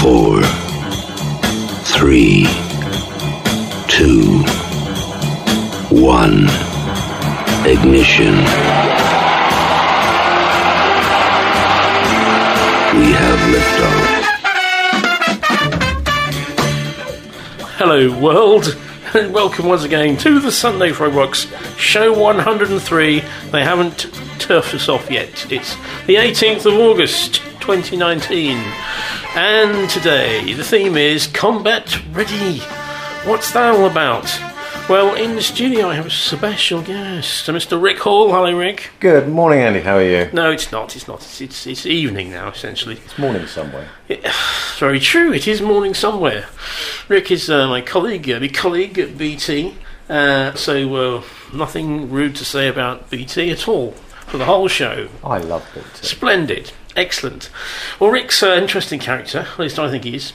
four, three, two, one. Ignition. We have liftoff. Hello, world, and welcome once again to the Sunday Frogbox Show 103. They haven't turfed us off yet. It's the 18th of August 2019, and today the theme is Combat Ready. What's that all about? Well, in the studio I have a special guest, Mr. Rick Hall. Hello, Rick. Good morning, Andy. How are you? No, it's not. It's not. It's, it's, it's evening now, essentially. It's morning somewhere. Very true. It is morning somewhere. Rick is uh, my colleague, uh, my colleague at BT. Uh, so uh, nothing rude to say about BT at all for the whole show. I love it. Splendid, excellent. Well, Rick's an interesting character. At least I think he is.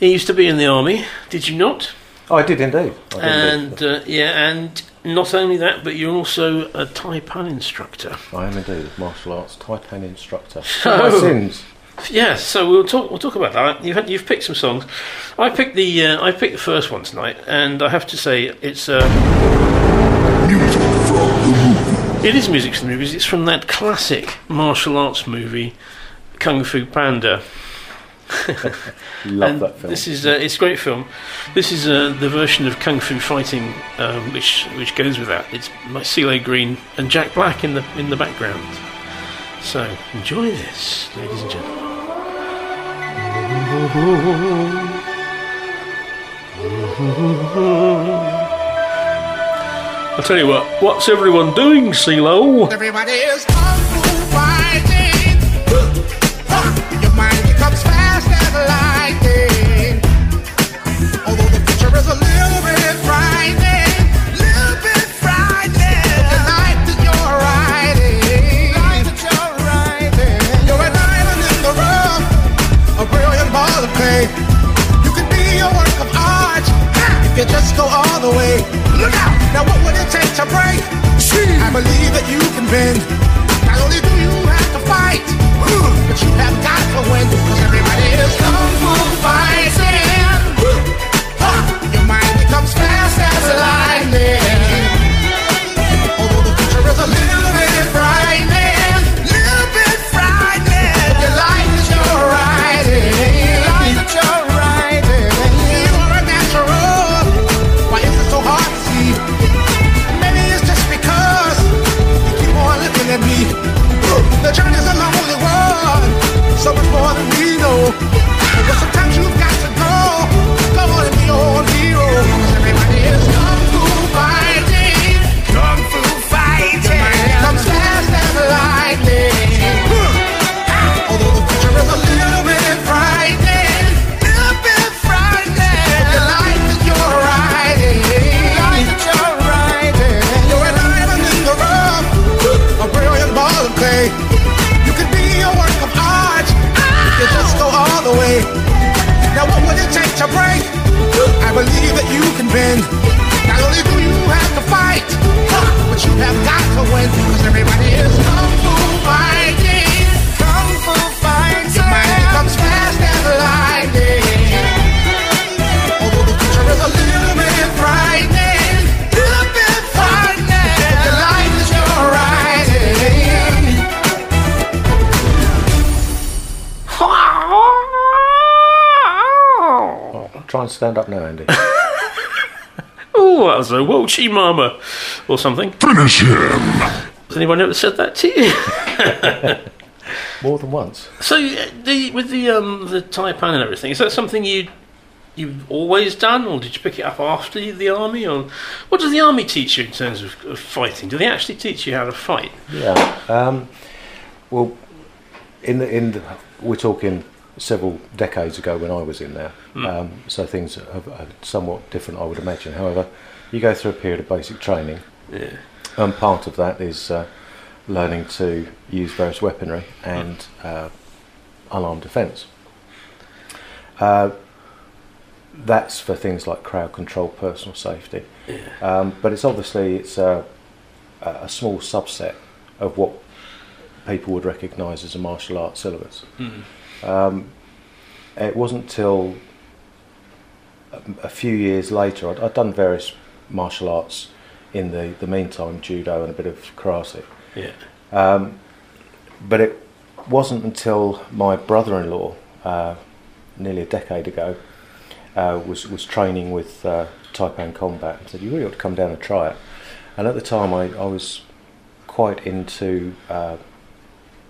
He used to be in the army. Did you not? Oh, I did indeed. I did And indeed. uh, yeah, and not only that, but you're also a Taipan instructor. I am indeed a martial arts Taipan instructor. Oh. My sins. Yeah, so we'll talk. We'll talk about that. You've had, you've picked some songs. I picked the uh, I picked the first one tonight, and I have to say it's uh, it is music from the movies. It's from that classic martial arts movie, Kung Fu Panda. Love And that film. This is uh, it's a great film. This is uh, the version of Kung Fu Fighting, um, which which goes with that. It's my CeeLo Green and Jack Black in the in the background. So enjoy this, ladies and gentlemen. I'll tell you what. What's everyone doing, CeeLo? Everybody is. Your mind becomes fast as lightning. Although the future is a little bit frightening, little bit frightening. The that you're riding, that you're riding. You're an island in the rough, a brilliant ball of clay. You can be a work of art if you just go all the way. Look out! Now what would it take to break? I believe that you can bend. Not only do you have to fight, hmm. but you have got to win. Cause everybody is kung fu fighting. Your mind becomes fast as lightning. Andy. Oh, that was a Welchie Mama or something. Finish him! Has anyone ever said that to you? More than once. so, uh, the, with the um, the Taipan and everything, is that something you you've always done, or did you pick it up after the army, or what does the army teach you in terms of, of fighting? Do they actually teach you how to fight? Yeah. Um, well, in the in the, we're talking several decades ago when I was in there, um, so things are, are somewhat different, I would imagine. However, you go through a period of basic training, Yeah. and part of that is uh, learning to use various weaponry and uh, alarm defence. Uh, that's for things like crowd control, personal safety. Um, but it's obviously it's a, a small subset of what people would recognise as a martial arts syllabus. Um, it wasn't till a, few years later. I'd, I'd done various martial arts in the, the meantime, judo and a bit of karate. Yeah. But it wasn't until my brother-in-law, uh, nearly a decade ago, uh, was was training with uh, Taipan Combat and said, "You really ought to come down and try it." And at the time, I, I was quite into uh,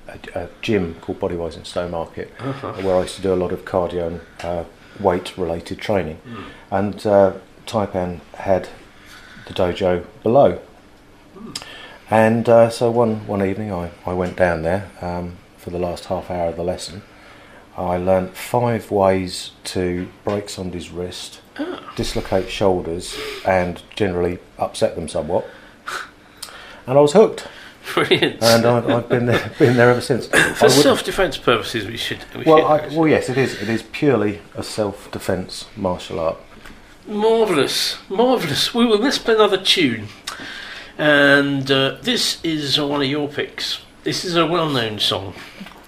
a, a gym called Bodywise in Stowmarket, where I used to do a lot of cardio and uh, weight-related training. And uh, Taipan had the dojo below. And uh, so one, one evening I, I went down there um, for the last half hour of the lesson. I learnt five ways to break somebody's wrist, dislocate shoulders, and generally upset them somewhat. And I was hooked, Brilliant. and I, I've been there, been there ever since. For self-defence purposes, we should. We well, should I, well, yes, it is. It is purely a self-defence martial art. Marvellous, marvellous. We will let's play another tune. And uh, this is one of your picks. This is a well known song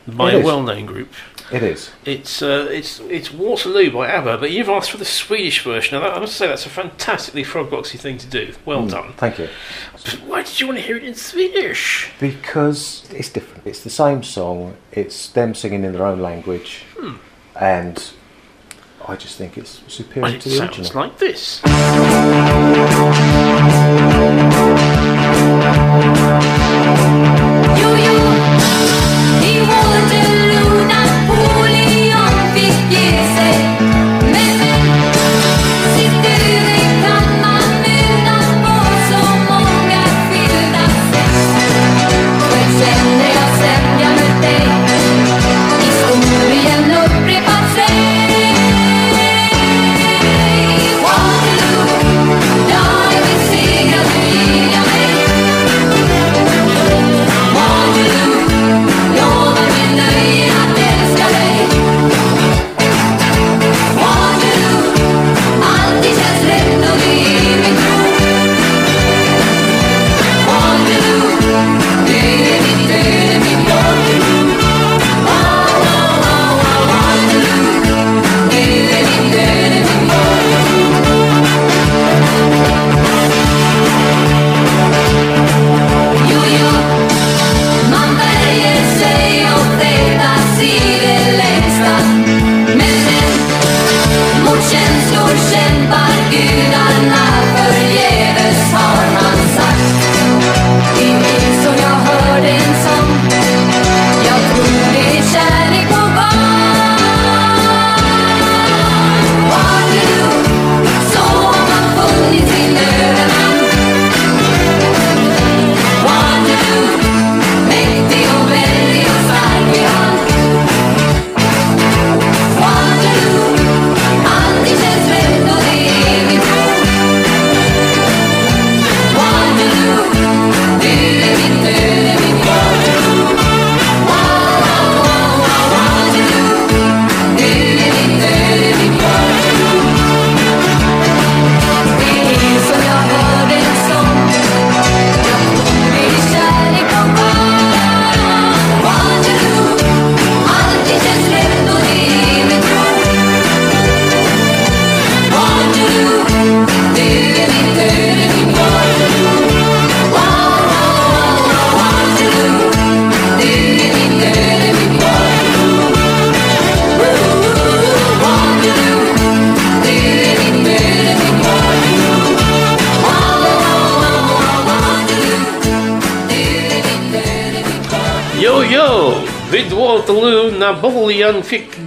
by It a is. well known group. It is. It's uh, it's it's Waterloo by ABBA, but you've asked for the Swedish version. Now, that, I must say that's a fantastically frogboxy thing to do. Well done. Thank you. But why did you want to hear it in Swedish? Because it's different. It's the same song. It's them singing in their own language, and I just think it's superior it to the sounds original. like this.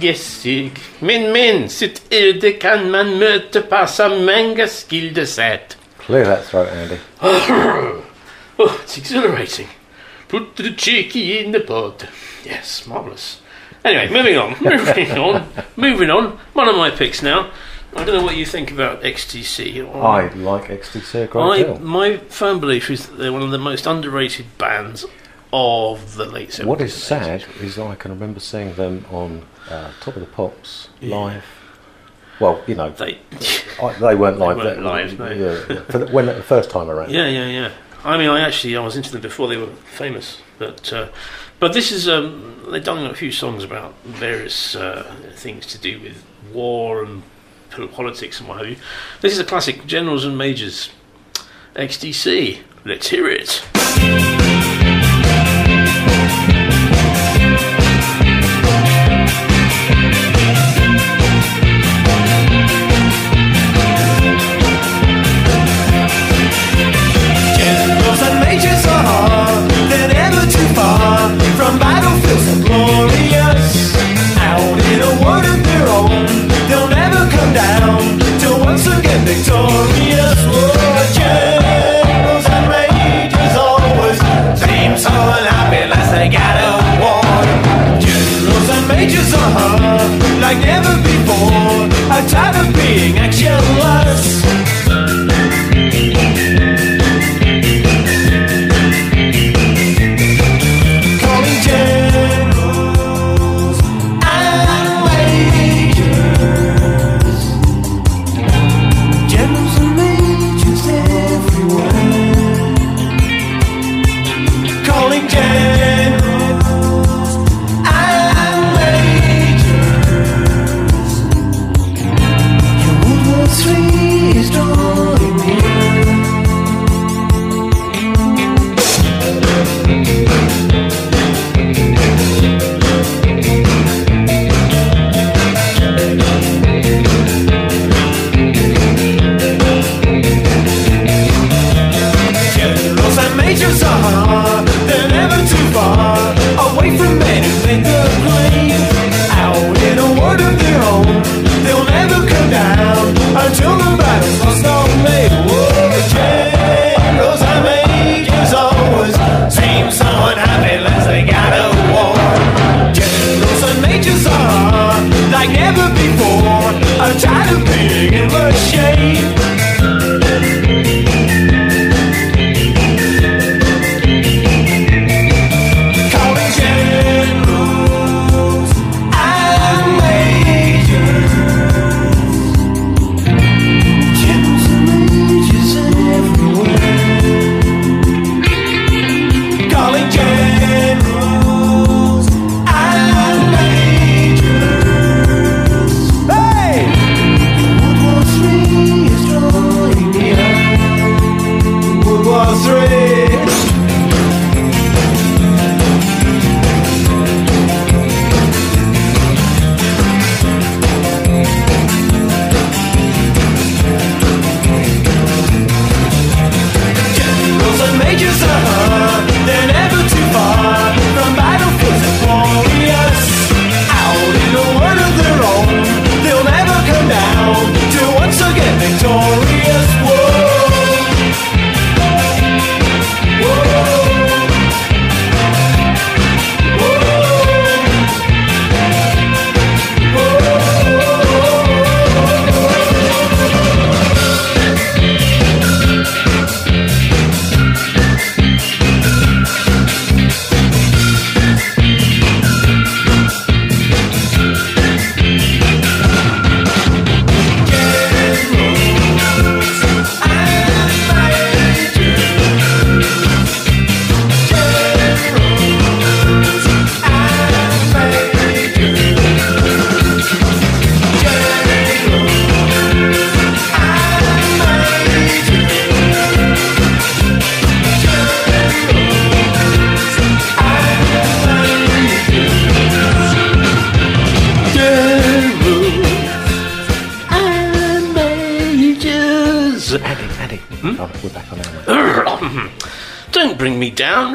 Napoleon fick ge sig. Men, men, sitt öde kan man möta på så många skilda sätt. Clear that throat, Andy. Oh, it's exhilarating. Put the cheeky in the pod. Yes, marvellous. Anyway, moving on, moving on, moving on. One of my picks now. I don't know what you think about XTC. or- I like XTC a great I, deal. my firm belief is that they're one of the most underrated bands of the late 70s. What is sad 80s. is I can remember seeing them on uh, Top of the Pops live. Well, you know, They, I, they weren't live. They weren't live, no. Yeah, yeah. For the, when the first time around. yeah, yeah, yeah. I mean, I actually I was into them before they were famous, but uh, but this is um, they've done a few songs about various uh, things to do with war and politics and what have you. This is a classic, Generals and Majors, XTC. Let's hear it. Victorious. Oh, generals and majors always seem so unhappy unless they got a war. Generals and majors are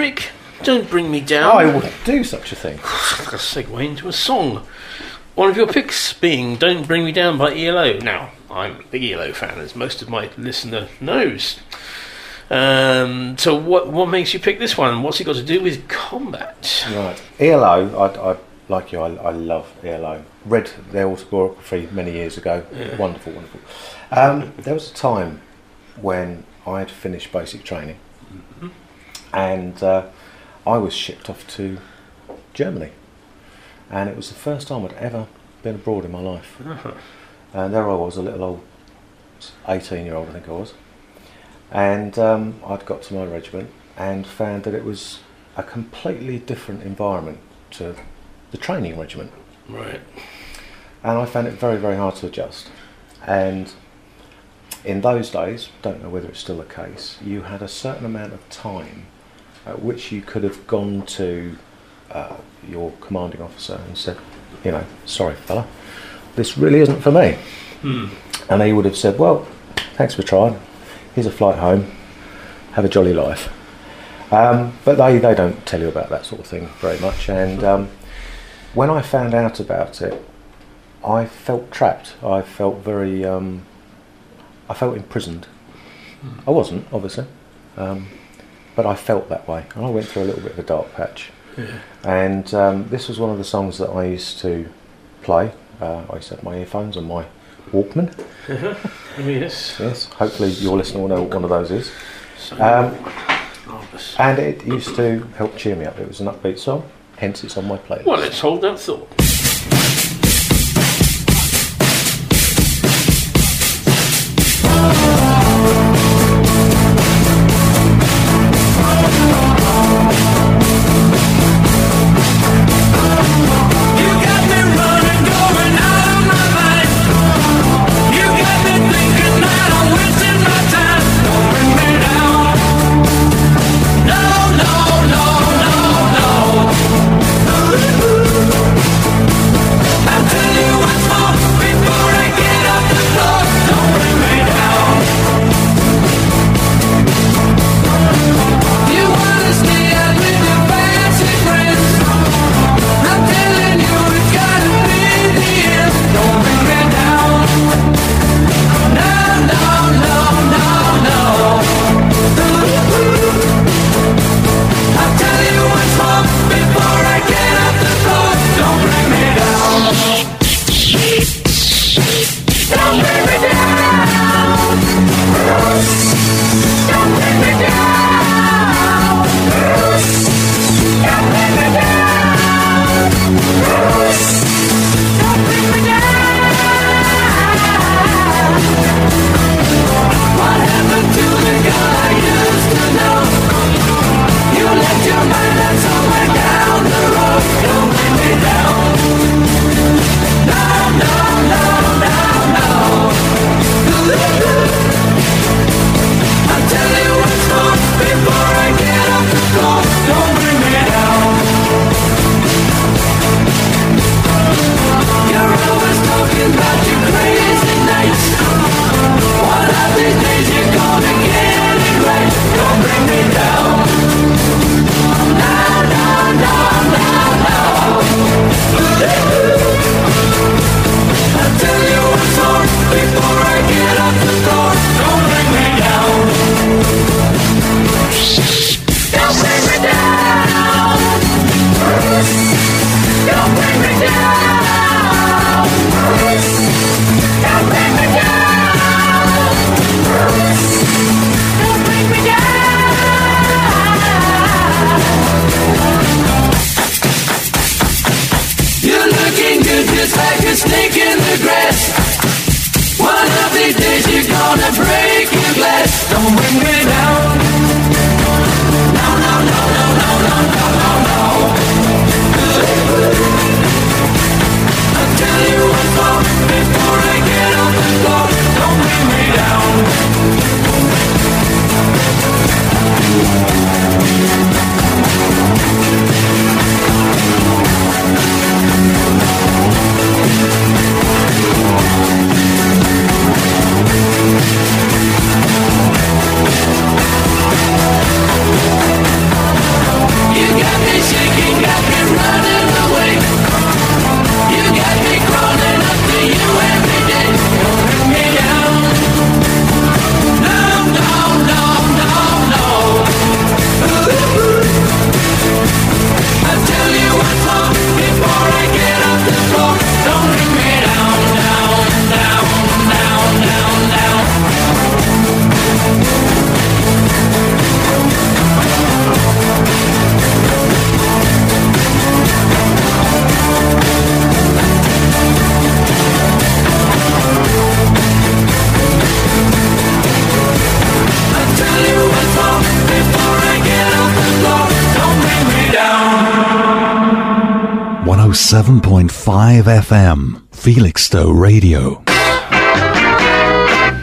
Rick. Don't bring me down. I wouldn't do such a thing. Like a segue into a song. One of your picks being Don't Bring Me Down by ELO. Now, I'm a big ELO fan, as most of my listener knows. Um, so, what what makes you pick this one? What's it got to do with combat? Right. ELO, I, I like you, I, I love ELO. Read their autobiography many years ago. Wonderful, wonderful. Um, there was a time when I had finished basic training and uh, I was shipped off to Germany. And it was the first time I'd ever been abroad in my life. And there I was, a little old 18 year old, I think I was. And um, I'd got to my regiment and found that it was a completely different environment to the training regiment. Right. And I found it very, very hard to adjust. And in those days, don't know whether it's still the case, you had a certain amount of time at which you could have gone to uh, your commanding officer and said, you know, sorry, fella, this really isn't for me. And he would have said, well, thanks for trying. Here's a flight home. Have a jolly life. Um, but they, they don't tell you about that sort of thing very much. And um, when I found out about it, I felt trapped. I felt very, um, I felt imprisoned. I wasn't, obviously, um, but I felt that way. And I went through a little bit of a dark patch. And um, this was one of the songs that I used to play. Uh, I used to have my earphones and my Walkman. Yes. Yes, hopefully your listener will know what one of those is. Um, and it used to help cheer me up. It was an upbeat song, hence it's on my playlist. Well, let's hold that thought. 107.5 FM, Felixstowe Radio.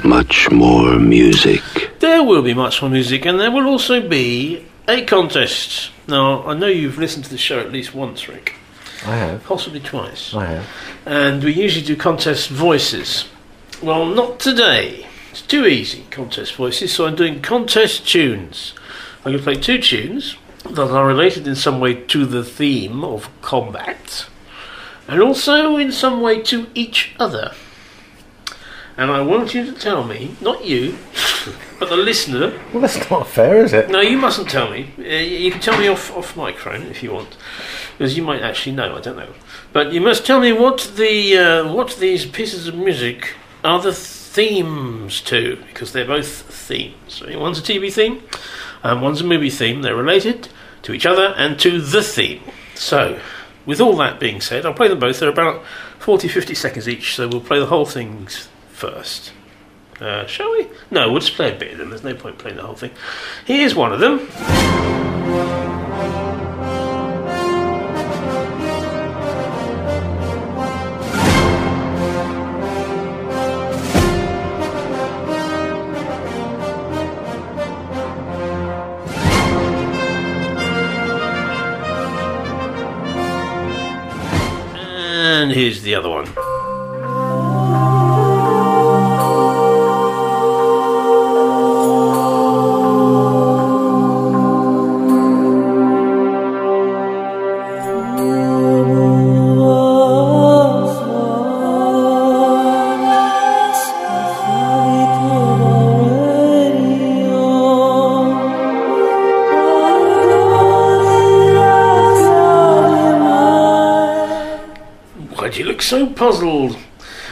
Much more music. There will be much more music, and there will also be a contest. Now, I know you've listened to the show at least once, Rick, I have. possibly twice, I have. and we usually do contest voices. Well, not today. It's too easy, contest voices, so I'm doing contest tunes. I'm going to play two tunes that are related in some way to the theme of combat, and also in some way to each other. And I want you to tell me, not you, but the listener, Well, that's not fair, is it? no, you mustn't tell me. Uh, you can tell me off off microphone if you want, because you might actually know. I don't know, but you must tell me what the uh, what these pieces of music are the themes to, because they're both themes. One's a TV theme, and one's a movie theme. They're related to each other and to the theme. So, with all that being said, I'll play them both. They're about 40, 50 seconds each, so we'll play the whole things first. Uh, shall we? No, we'll just play a bit of them. There's no point playing the whole thing. Here's one of them. And here's the other one. Puzzled?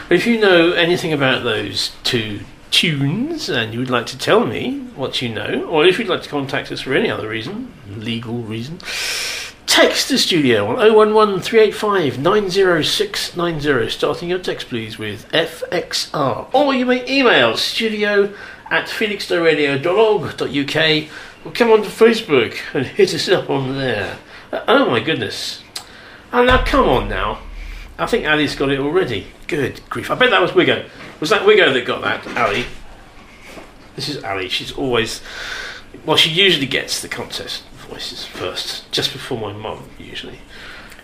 If you know anything about those two tunes and you would like to tell me what you know, or if you'd like to contact us for any other reason, legal reason, text the studio on 011 385 90690, starting your text please with FXR. Or you may email studio at felixstoweradio.org.uk or come onto Facebook and hit us up on there. Oh my goodness. And now come on now. I think Ali's got it already. Good grief. I bet that was Wiggo. Was that Wiggo that got that, Ali? This is Ali. She's always. Well, she usually gets the contest voices first, just before my mum, usually.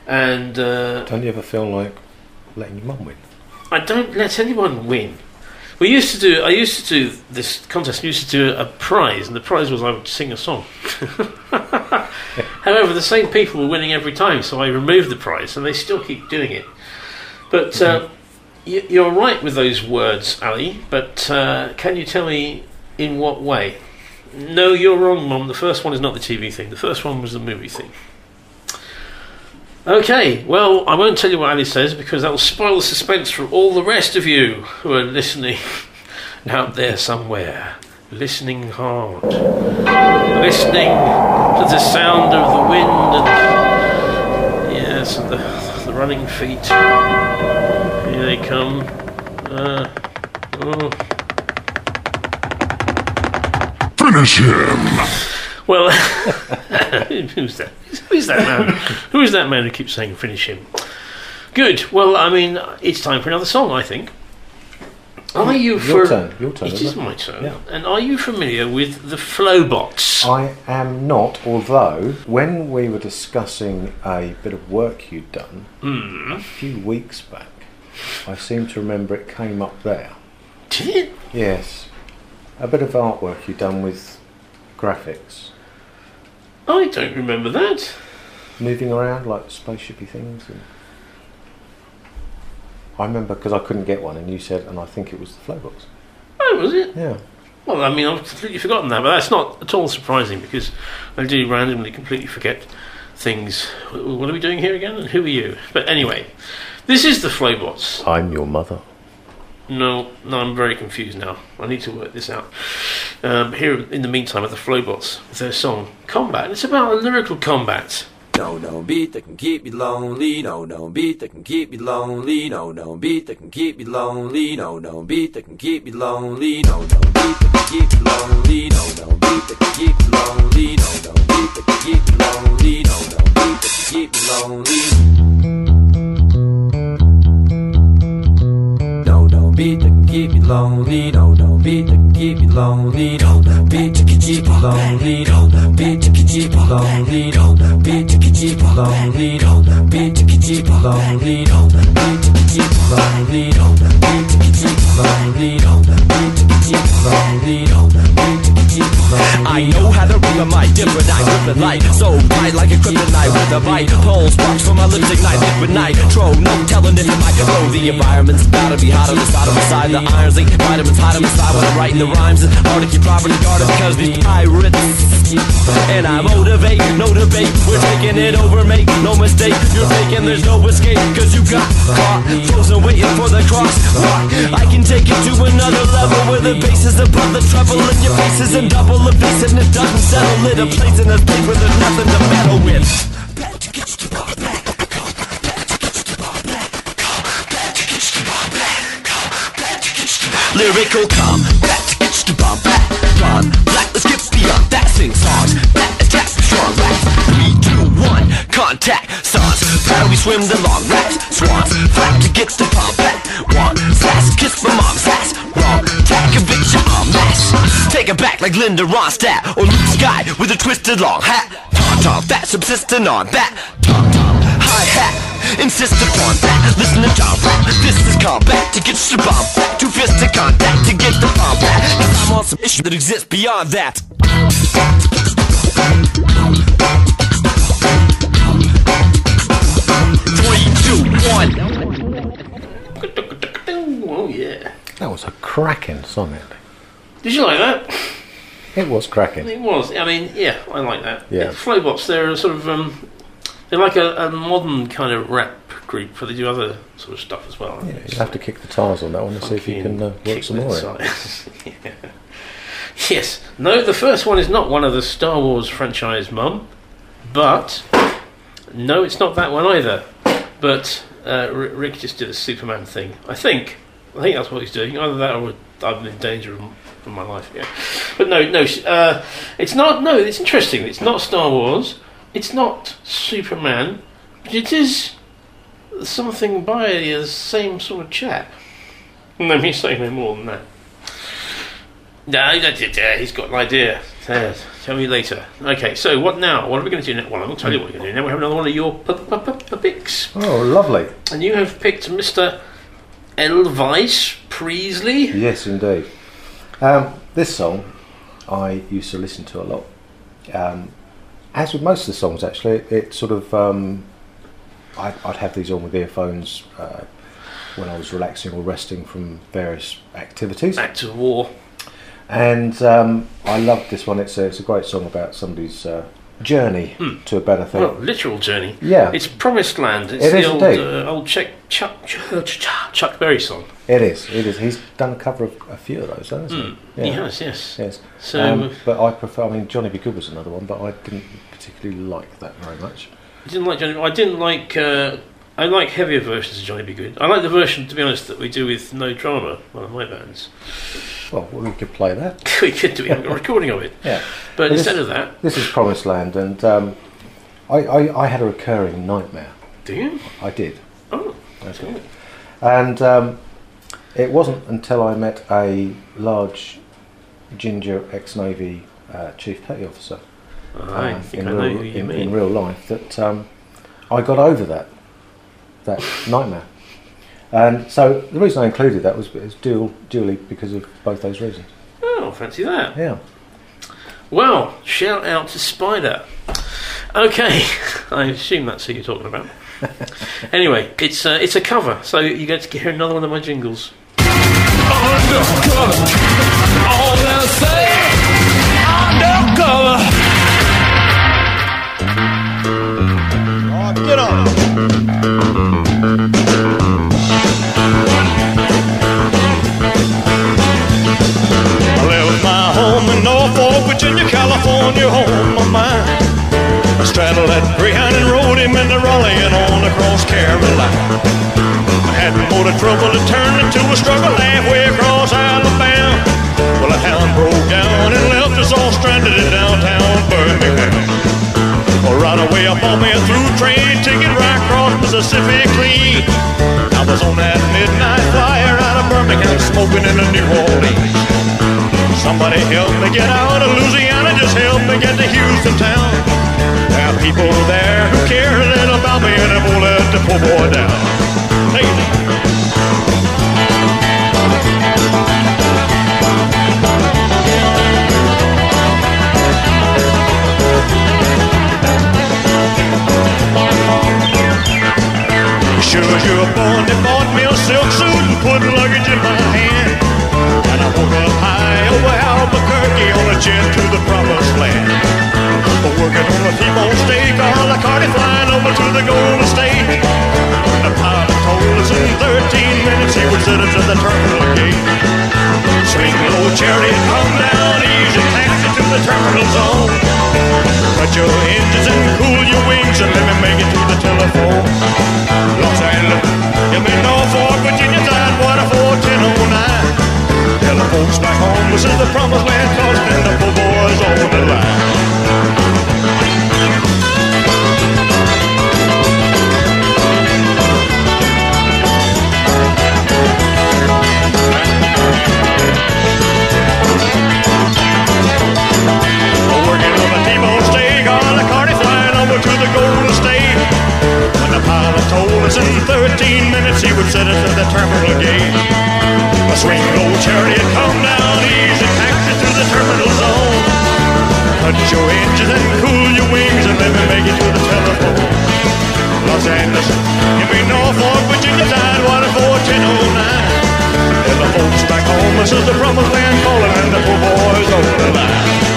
And uh, Don't you ever feel like letting your mum win? I don't let anyone win. We used to do. I used to do this contest. We used to do a prize, and the prize was I would sing a song. However, the same people were winning every time, so I removed the prize, and they still keep doing it. But uh, y- you're right with those words, Ali. But uh, can you tell me in what way? No, you're wrong, Mum. The first one is not the TV thing. The first one was the movie thing. Okay, well, I won't tell you what Ali says because that will spoil the suspense for all the rest of you who are listening out there somewhere. Listening hard. Listening to the sound of the wind and. Yes, and the, the running feet. Here they come. Uh, oh. Finish him! Well, who's that? Who's that man? Who is that man who keeps saying finish him? Good. Well, I mean, it's time for another song, I think. Are you Your for? turn, your turn, It isn't is it? my turn. Yeah. And are you familiar with the Flobots? I am not, although when we were discussing a bit of work you'd done Hmm. a few weeks back, I seem to remember it came up there. Did it? Yes, a bit of artwork you'd done with graphics, I don't remember that. moving around like spaceshipy things. And I remember because I couldn't get one, and you said, and I think it was the Flowbox. Oh, was it? Yeah. Well, I mean, I've completely forgotten that, but that's not at all surprising because I do randomly completely forget things. What are we doing here again? And who are you? But anyway, this is the Flobots. I'm your mother. No, no, I'm very confused now. I need to work this out. Um, here, in the meantime, are the Flobots with their song "Combat." It's about a lyrical combat. No, no beat that can keep me lonely. No, no beat that can keep me lonely. No, no beat that can keep me lonely. No, no beat that can keep me lonely. No, no beat that can keep me lonely. No, no beat that can keep me lonely. No, no beat that can keep me lonely. No, no beat that can keep me lonely. beat to keep me lonely. No, no beat to keep me lonely. Don't be to keep me lonely. Don't be to keep me lonely. Don't be to keep me lonely. Don't be to keep me lonely. Don't be to keep me lonely. Don't be to keep me lonely. Don't be to keep me lonely. I know how to rip a mic, different I rip it light. So bright like a kryptonite with a bite Pole sparks from my lips ignite, liquid nitro No telling if it might blow The environment's to be hot on the side. Of side The irons leak, vitamins on my side When I'm writing the rhymes It's hard to keep properly guarded because these pirates And I motivate, no debate We're taking it over, make no mistake. You're faking, there's no escape Cause you got caught, frozen waiting for the cross. I can take it to another level Where the bass is above the treble And your face is in double the bass And it doesn't settle it A place in a place where there's nothing to meddle with. Lyrical combat Bomb back Run. Black Let's get beyond that Sing songs That attack strong rats. Three, two, one Contact Sons How we swim the long rats. Swans Flat to get the pump back One Sass Kiss my mom's ass. Wrong Tack Conviction en masse Take it back like Linda Ronstadt Or Luke Sky With a twisted long hat Tom Tom That subsisting on that Tom Tom Hi-hat Insist upon that Listen to John rap This is combat To get your bomb back Two fists to contact To get the bomb back Cause I'm on some issue that exists beyond that Three, two, one Oh yeah. That was a cracking song, Andy. Did you like that? It was cracking. It was. I mean, yeah, I like that. Yeah. Flobots, they're a sort of um, they're like a, a modern kind of rap group, but they do other sort of stuff as well. Yeah, you have to kick the tires on that one and see if you can uh, work some more in. Yeah. Yes. No, the first one is not one of the Star Wars franchise, Mum. But no, it's not that one either. But uh, R- Rick just did a Superman thing. I think. I think that's what he's doing. Either that, or I'm in danger of, my life. Yeah. But no, no. Uh, it's not. No, it's interesting. It's not Star Wars. It's not Superman. But it is something by the same sort of chap. Let me say no more than that. No, he's got an idea. Uh, tell me later. Okay, so what now? What are we going to do now? Well, I'll tell you what we're going to do now. We have another one of your p- p- p- p- picks. Oh, lovely. And you have picked Mr. Elvis Presley. Yes, indeed. Um, this song I used to listen to a lot. Um, as with most of the songs, actually, it, it sort of um, I'd, I'd have these on with earphones uh, when I was relaxing or resting from various activities. Act of War. And um, I loved this one. It's a, it's a great song about somebody's uh, journey to a better thing. Well, literal journey. Yeah. It's Promised Land. It's It the is old, uh, old Chuck, Chuck, Chuck, Chuck Berry song. It is. It is. He's done a cover of a few of those, hasn't he? Hmm. He has, yes. Yes. So- Um, but I prefer. I mean, Johnny B. Goode was another one, but I didn't particularly like that very much. I didn't like Johnny. I didn't like. Uh, I like heavier versions of Johnny B. Goode. I like the version, to be honest, that we do with No Drama, one of my bands. Well, we could play that. we could do a recording of it. Yeah. But this- instead of that, This is Promised Land, and um, I, I, I had a recurring nightmare. do you? I did. Oh, that's Okay. And um, it wasn't until I met a large ginger ex-navy uh, chief petty officer um, in, real, in, in real life that um, I got over that that nightmare. And so the reason I included that was, was dual, dually because of both those reasons. Oh, fancy that. Yeah. Well, shout out to Spider. Okay, I assume that's who you're talking about. anyway, it's uh, it's a cover, so you get to hear another one of my jingles. Undercover. All they'll say. Undercover. Get on. California, home of mine. I straddled that Greyhound and rode him into Raleigh and on across Carolina. I had more trouble to turn into a struggle halfway across Alabama. Well, a hound broke down and left us all stranded in downtown Birmingham. Well, right away up on me a through train ticket right across Mississippi clean. I was on that midnight flyer out of Birmingham smoking in New Orleans. Somebody help me get out of Louisiana, just help me get to Houston town. There are people there who care a little about me and I won't let the poor boy down. Hey. Sure you're born, they bought me a silk suit and put luggage in my hand. High over Albuquerque on a jet to the promised land. Working on a T-bone steak, a la carte flying over to the Golden State. The pilot told us in 13 minutes he would send us to the terminal gate. Swing low chariot, come down easy, taxi to the terminal zone. Cut your engines and cool your wings and let me make it to the telephone. Los Angeles, you may Norfolk, Virginia, Tidewater 41009. Tell the folks back home this is the promised land, cause the boys on the line. Told us in 13 minutes he would send us to the terminal gate. Swing low chariot, come down easy, taxi to the terminal zone. Cut your engines and cool your wings and let me make it to the telephone. Los Angeles, give me Norfolk, Virginia, Tidewater 41009. Tell the folks back home this is the promised land calling and the poor boys on the line.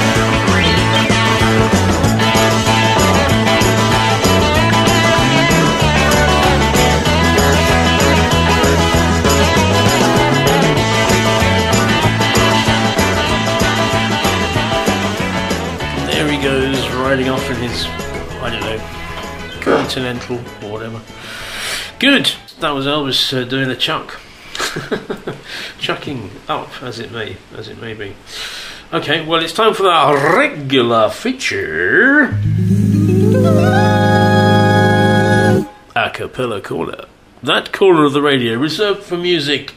Riding off in his, I don't know, Continental or whatever. Good. That was Elvis uh, doing a chuck, chucking up as it may, as it may be. Okay, well, it's time for our regular feature. A cappella corner. That corner of the radio reserved for music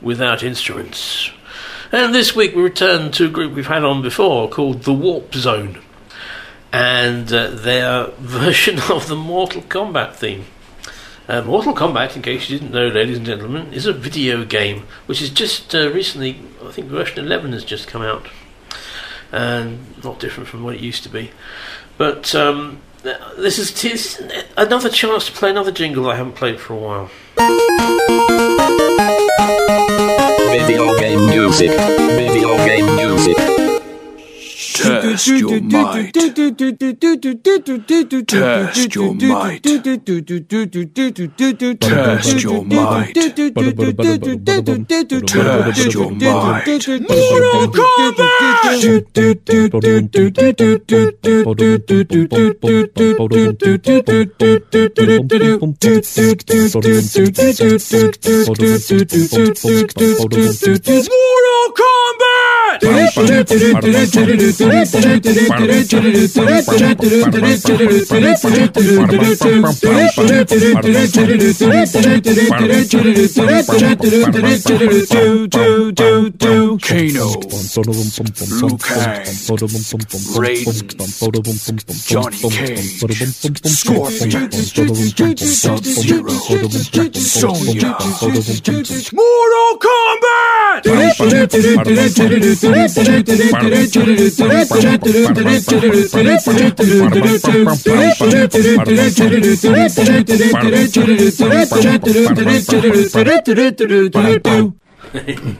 without instruments. And this week we return to a group we've had on before called The Warp Zone and uh, their version of the Mortal Kombat theme. Uh, Mortal Kombat, in case you didn't know, ladies and gentlemen, is a video game which is just uh, recently, I think version 11 has just come out. And not different from what it used to be. But um, this is another chance to play another jingle I haven't played for a while. Video game music. Video game music. Test your might. Test your might. Test your might. Test your might. Mortal Kano. Liu Sub-Zero. Sonya. Mortal Kombat! There you.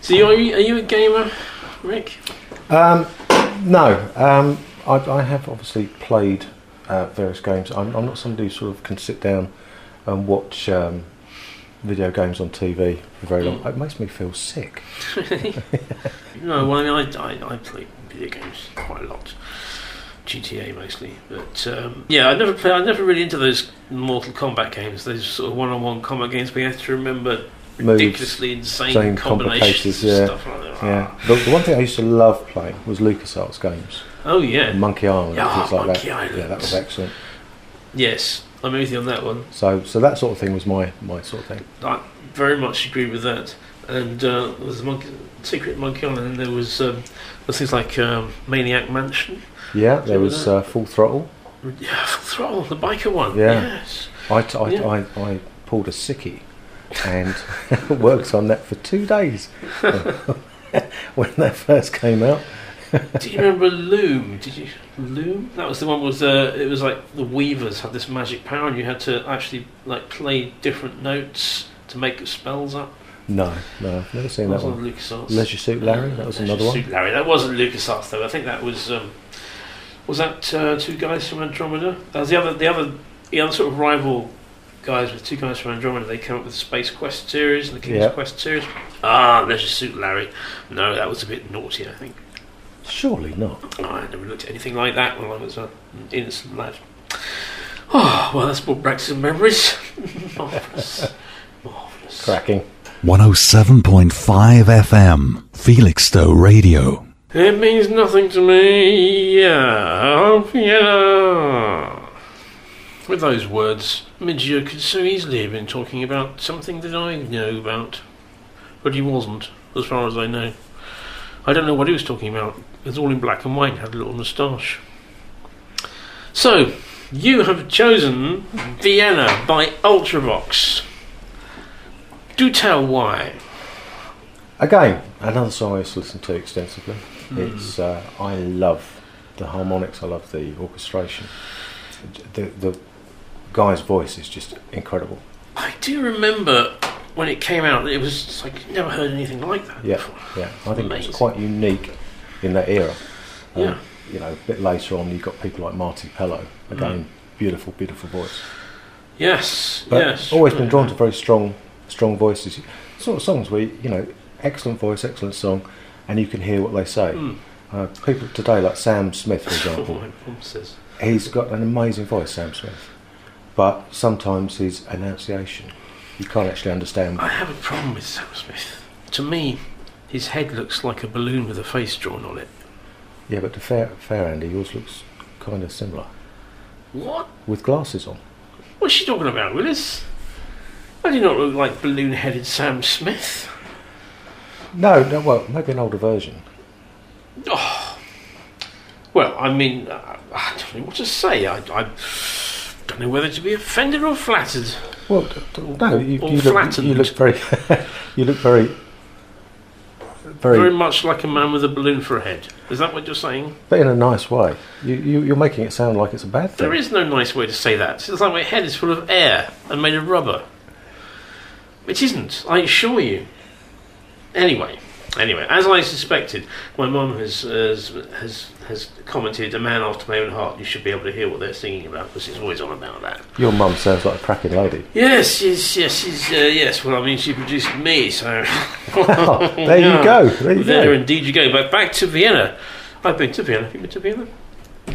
So, are you, are you a gamer, Rick? Um, no, um, I, I have obviously played uh, various games. I'm, I'm not somebody who sort of can sit down and watch um, video games on TV for very long. It makes me feel sick. no, well, I mean, I, I, I play video games quite a lot. GTA mostly, but um, yeah, I never play. I never really into those Mortal Kombat games. Those sort of one-on-one combat games. We have to remember Moves, ridiculously insane same combinations yeah, stuff like that. yeah. The, the one thing I used to love playing was LucasArts games. Oh yeah, Monkey Island, Yeah, things like Monkey that. Island. Yeah, that was excellent. Yes, I'm easy on that one. So, so that sort of thing was my my sort of thing. I very much agree with that. And uh, there was Monkey, Secret Monkey Island, and there was um, there was things like um, Maniac Mansion. Yeah, there was uh, Full Throttle. Yeah, Full Throttle, the biker one. Yeah. Yes. I, t- I, Yeah. I, I pulled a sickie and worked on that for two days when that first came out. Do you remember Loom? Did you Loom? That was the one. Was uh, it was like the Weavers had this magic power, and you had to actually like play different notes to make spells up. No, no, I've never seen That that was one. LucasArts. Leisure Suit Larry, that was Leisure another one. Suit Larry. That wasn't LucasArts though. I think that was um, was that uh, two guys from Andromeda. That was the other the other the other sort of rival guys with two guys from Andromeda. They came up with the Space Quest series and the King's Yeah. Quest series. Ah, Leisure Suit Larry. No, that was a bit naughty. I think. Surely not. Oh, I never looked at anything like that when I was an innocent lad. Oh, well, that's brought back some memories. Marvellous. Marvellous. Cracking. 107.5 FM, Felixstowe Radio. It means nothing to me. Yeah, yeah. With those words, Midge Ure could so easily have been talking about something that I know about. But he wasn't, as far as I know. I don't know what he was talking about. It was all in black and white, had a little moustache. So, you have chosen Vienna by Ultravox. Do tell why. Again, another song I used to listen to extensively. Hmm. It's uh, I love the harmonics. I love the orchestration. The the guy's voice is just incredible. I do remember when it came out, it was like never heard anything like that. Yeah, before. yeah. I think Amazing. it's quite unique in that era. Um, Yeah. You know, a bit later on, you've got people like Marti Pellow. Again, Mm. beautiful, beautiful voice. Yes, But yes. always been drawn to very strong, strong voices. Sort of songs where you know, excellent voice, excellent song, and you can hear what they say. Mm. Uh, people today, like Sam Smith, for example, My he's got an amazing voice, Sam Smith. But sometimes his enunciation, you can't actually understand. I have a problem with Sam Smith. To me, his head looks like a balloon with a face drawn on it. Yeah, but to fair, fair Andy, yours looks kind of similar What? with glasses on. What's she talking about, Willis? I do not look like balloon-headed Sam Smith. No, no, well, maybe an older version. Oh. Well, I mean, uh, I don't know what to say. I, I don't know whether to be offended or flattered. Well, no, you, you, look, you look very, you look very, very, Very much like a man with a balloon for a head. Is that what you're saying? but in a nice way. You, you, you're making it sound like it's a bad thing. There is no nice way to say that. It's like my head is full of air and made of rubber. It isn't, I assure you. Anyway, anyway, as I suspected, my mum has, has has has commented, "A man after my own heart." You should be able to hear what they're singing about because she's always on about that. Your mum sounds like a cracking lady. Yes, yes, yes, she's, uh, yes. Well, I mean, she produced me, so there you go, there you there go. indeed you go. But back to Vienna. I've been to Vienna. Have you been to Vienna?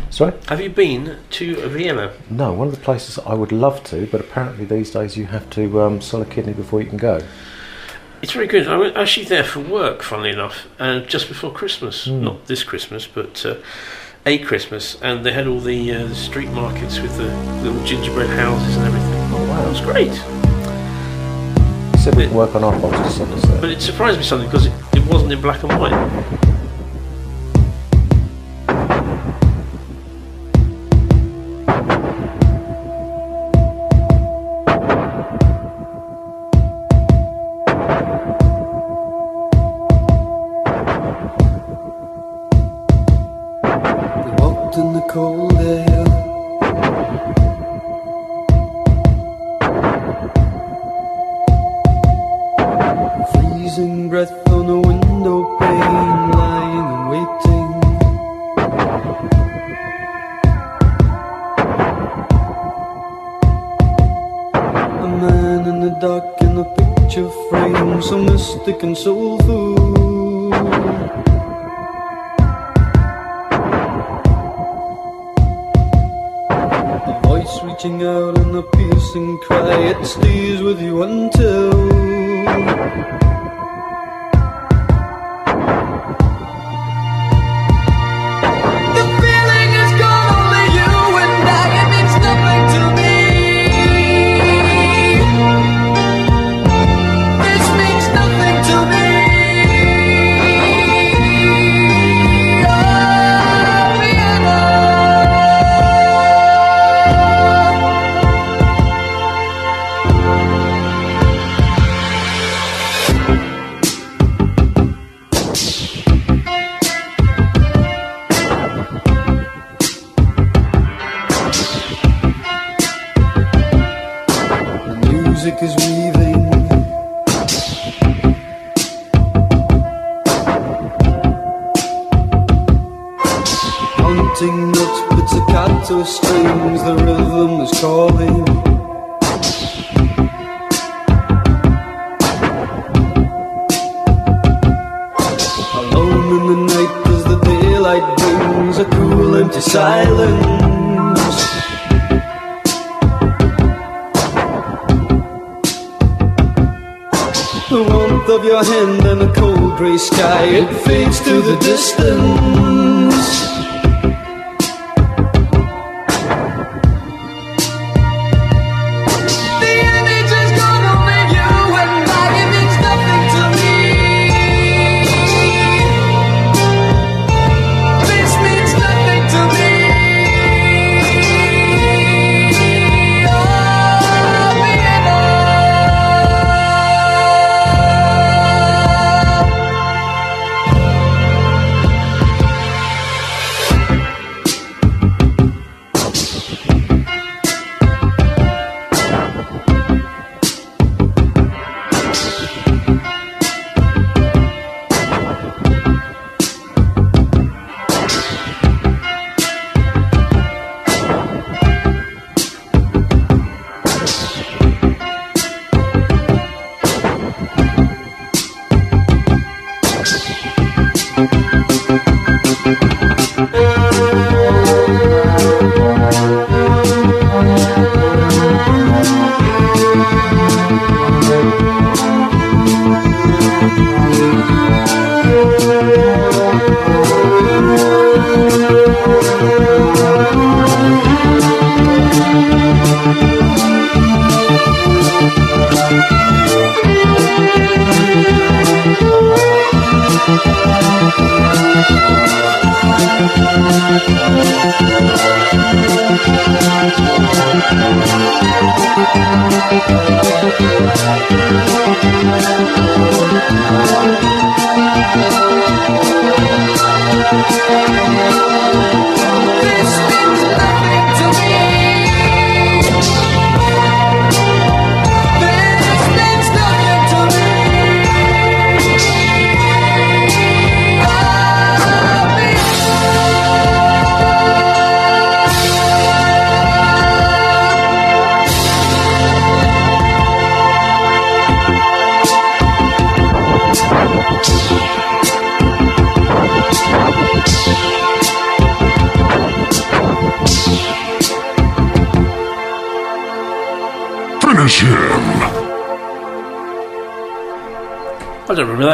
Sorry? Have you been to Vienna? No, one of the places I would love to, but apparently these days you have to um, sell a kidney before you can go. It's very good. I went actually there for work, funnily enough, and just before Christmas. Hmm. Not this Christmas, but uh, a Christmas. And they had all the, uh, the street markets with the little gingerbread houses and everything. Oh wow, It was great. We can work on our box to send. But it surprised me something because it, it wasn't in black and white. Picture frame, so mystic and soulful. A voice reaching out in a piercing cry, it stays with you until.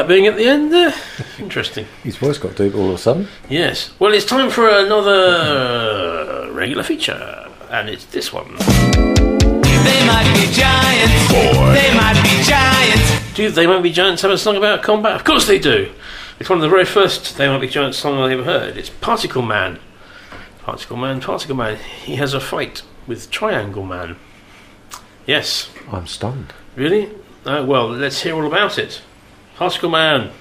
That being at the end there. Interesting. His voice got deep all of a sudden. Yes. Well, it's time for another regular feature, and it's this one. They might be giants. They might be giants. Do They Might Be Giants have a song about combat? Of course they do. It's one of the very first They Might Be Giants song I ever heard. It's Particle Man. Particle Man, Particle Man. He has a fight with Triangle Man. Yes. I'm stunned. Really? Uh, well, let's hear all about it. Particle Man.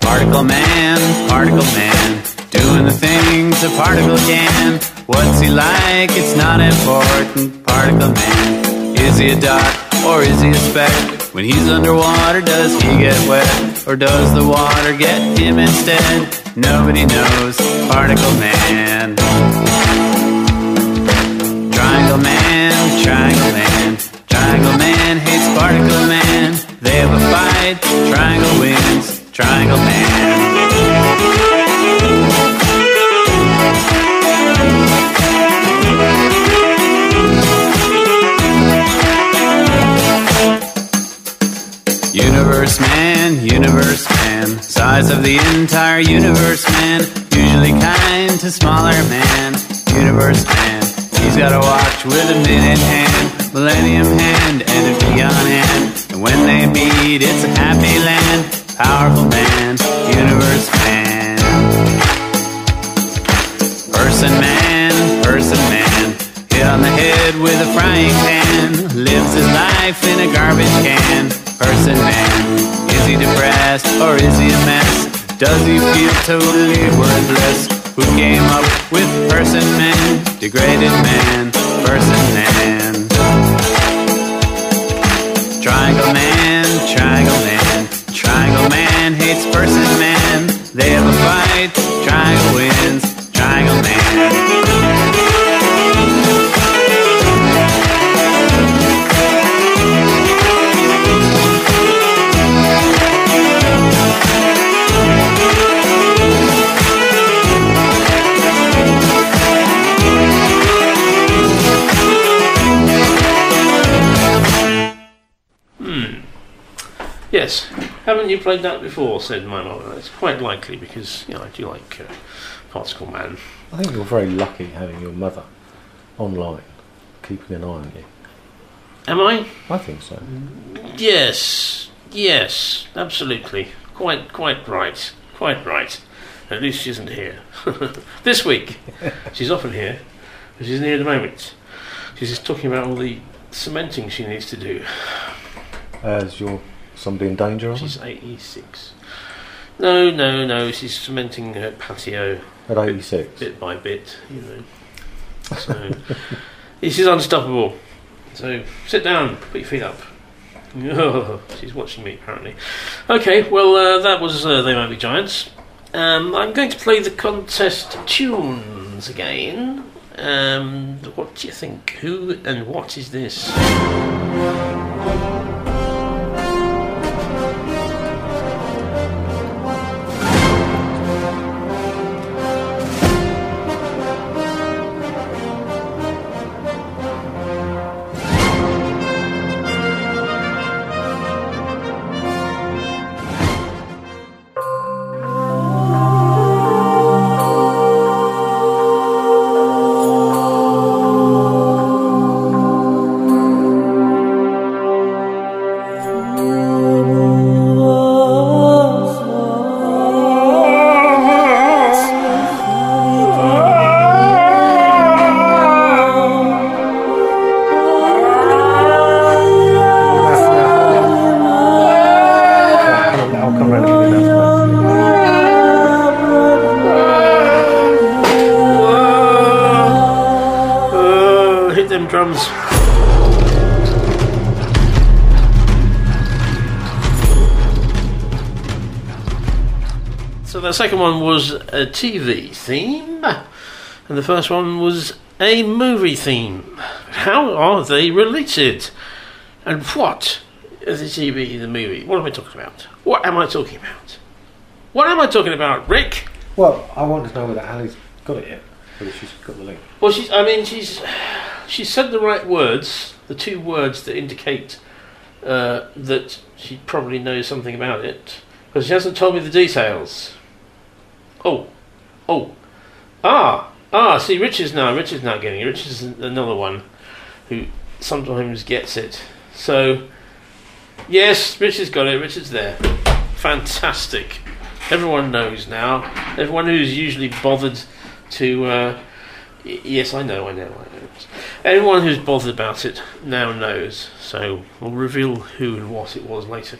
Particle man, particle man, doing the things a particle can. What's he like? It's not important. Particle man, is he a dot or is he a speck? When he's underwater, does he get wet or does the water get him instead? Nobody knows. Particle man. Triangle man, triangle man, triangle man hates particle man. They a fight, triangle wins, triangle man. Universe man, universe man, size of the entire universe man, usually kind to smaller man, universe man. He's got a watch with a minute hand, millennium hand, and a beyond hand. And when they meet, it's a happy land, powerful man, universe man. Person man, person man, hit on the head with a frying pan, lives his life in a garbage can. Person man, is he depressed or is he a mess? Does he feel totally worthless? Who came up with person man, degraded man, person man? Triangle man, triangle man, triangle man hates person man. They have a fight, triangle Yes. Haven't you played that before? said my mother. It's quite likely because you know, I do like uh, Particle Man. I think you're very lucky having your mother online, keeping an eye on you. Am I? I think so. Yes. Yes. Absolutely. Quite. Quite right. Quite right. At least she isn't here this week. She's often here, but she's at the moment. She's just talking about all the cementing she needs to do. As you're somebody in danger, She's 86. No, no, no. She's cementing her patio At 86. bit by bit, you know. So this is unstoppable. So sit down, put your feet up. Oh, she's watching me apparently. Okay, well uh, that was uh, They Might Be Giants. Um, I'm going to play the contest tunes again. Um, what do you think? Who and what is this? A TV theme, and the first one was a movie theme. How are they related? And what is the TV, the movie? What am I talking about? What am I talking about? What am I talking about, Rick? Well, I want to know whether Ali's got it yet. Whether she's got the link. Well, she's. I mean, she's. She said the right words, the two words that indicate uh, that she probably knows something about it, but she hasn't told me the details. Oh, oh, ah, ah. See, Richard's now. Richard's now getting it. Richard's another one who sometimes gets it. So, yes, Richard's got it. Richard's there. Fantastic. Everyone knows now. Everyone who's usually bothered to. Uh, yes, I know, I know, I know. Everyone who's bothered about it now knows. So we'll reveal who and what it was later.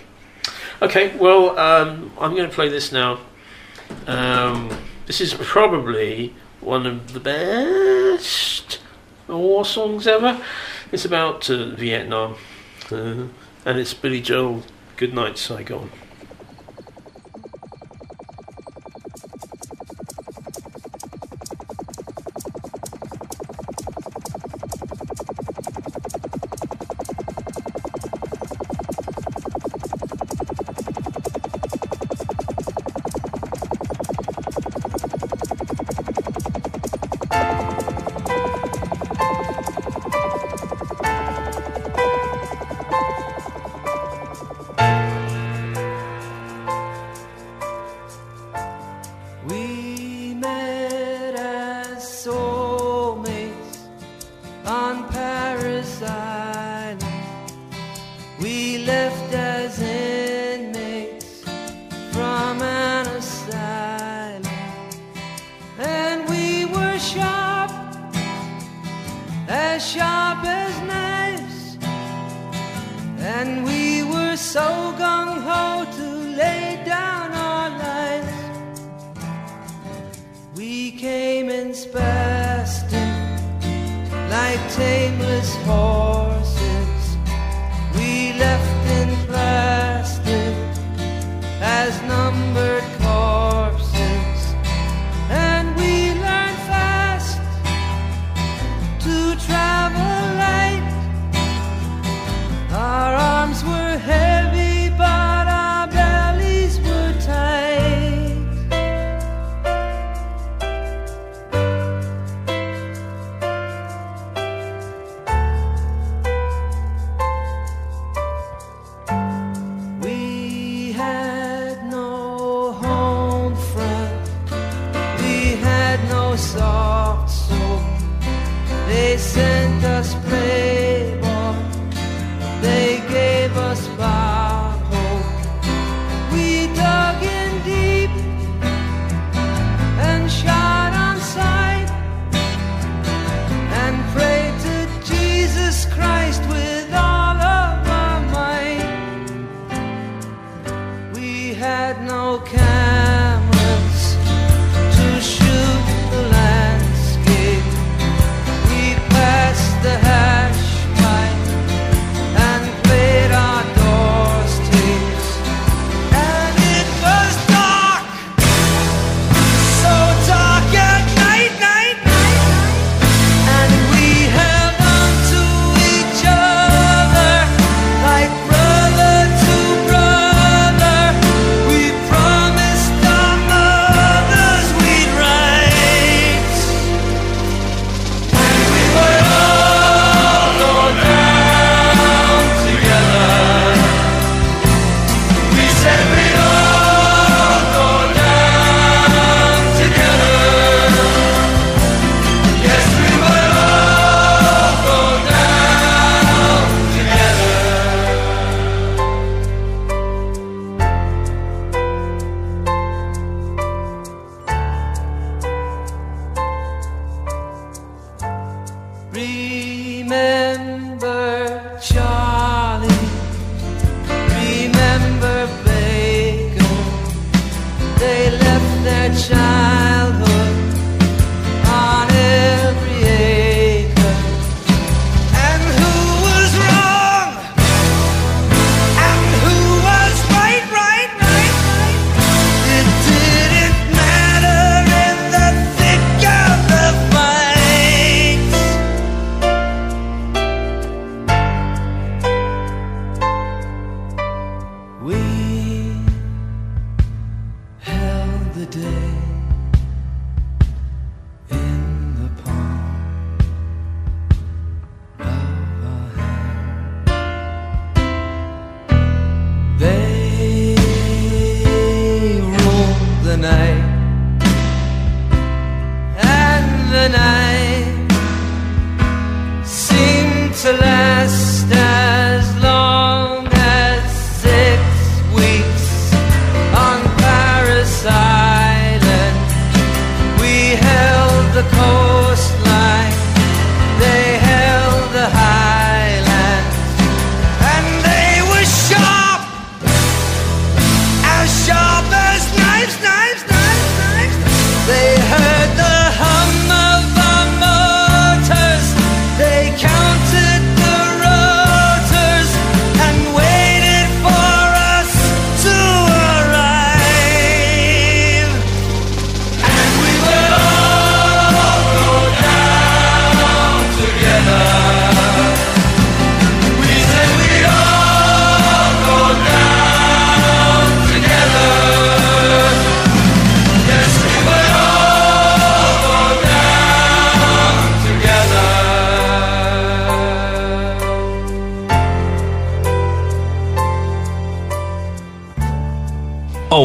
Okay, well, um, I'm going to play this now. Um, this is probably one of the best war songs ever. It's about uh, Vietnam, uh, and it's Billy Joel. Good night, Saigon.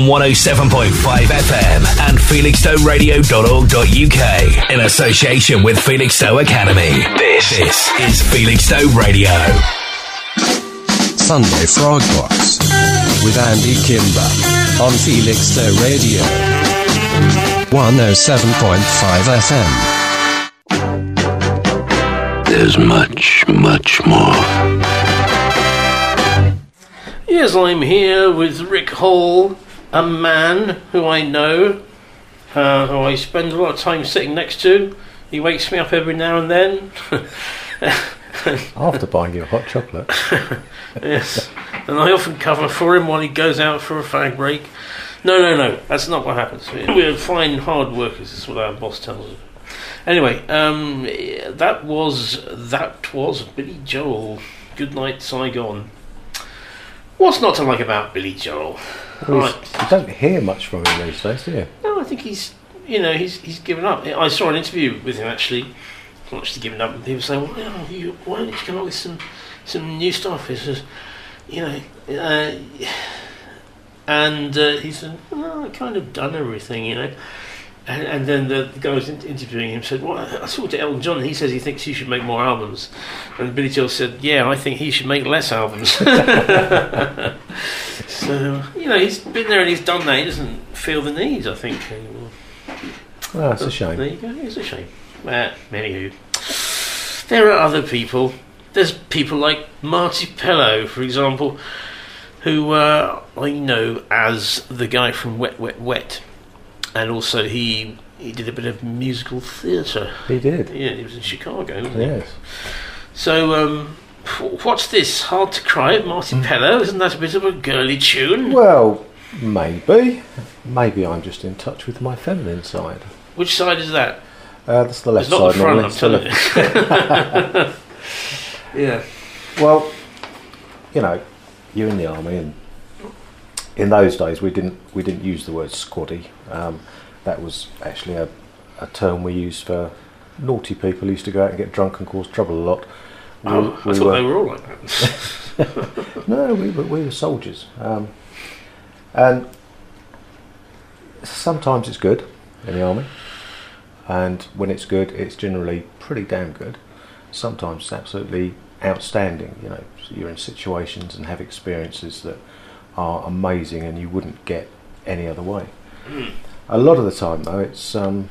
107.5 FM and felixstoweradio.org.uk in association with Felixstowe Academy. This, this is Felixstowe Radio. Sunday Frog Box with Andy Kimber on Felixstowe Radio 107.5 FM. There's much, much more. Yes, I'm here with Rick Hall, a man who I know, uh, who I spend a lot of time sitting next to. He wakes me up every now and then. After buying you a hot chocolate. yes, and I often cover for him while he goes out for a fag break. No, no, no, that's not what happens. We're fine, hard workers. Is what our boss tells us. Anyway, um, that was that was Billy Joel. Good night, Saigon. What's not to like about Billy Joel? Well, right. You don't hear much from him these days, do you? No, I think he's, you know, he's he's given up. I saw an interview with him actually. Not actually given up. And people say, well, you know, you, why don't you come up with some some new stuff? He says, you know, uh, and uh, he said, well, I've kind of done everything, you know. And, and then the, the guy who was in- interviewing him said, "Well, I talked to Elton John. and He says he thinks he should make more albums." And Billy Joel said, "Yeah, I think he should make less albums." so you know, he's been there and he's done that. He doesn't feel the need, I think, anymore. Well, that's a shame. There you go. It's a shame. Uh, anywho, there are other people. There's people like Marti Pellow, for example, who uh, I know as the guy from Wet Wet Wet, and also he he did a bit of musical theatre. He did. Yeah, he was in Chicago. Wasn't he? Yes. So, um, what's this? Hard to Cry at Marti Hmm. Pellow? Isn't that a bit of a girly tune? Well, maybe. Maybe I'm just in touch with my feminine side. Which side is that? Uh, that's the left It's not side. the front. I'm telling you. yeah. Well, you know, you're in the army, and in those days we didn't we didn't use the word squaddy. Um, that was actually a, a term we used for naughty people who used to go out and get drunk and cause trouble a lot. We- Oh, I thought were- they were all like that. no, we were, we were soldiers. Um, and sometimes it's good in the army, and when it's good, it's generally pretty damn good. Sometimes it's absolutely outstanding. You know, you're in situations and have experiences that are amazing, and you wouldn't get any other way. A lot of the time, though, it's um,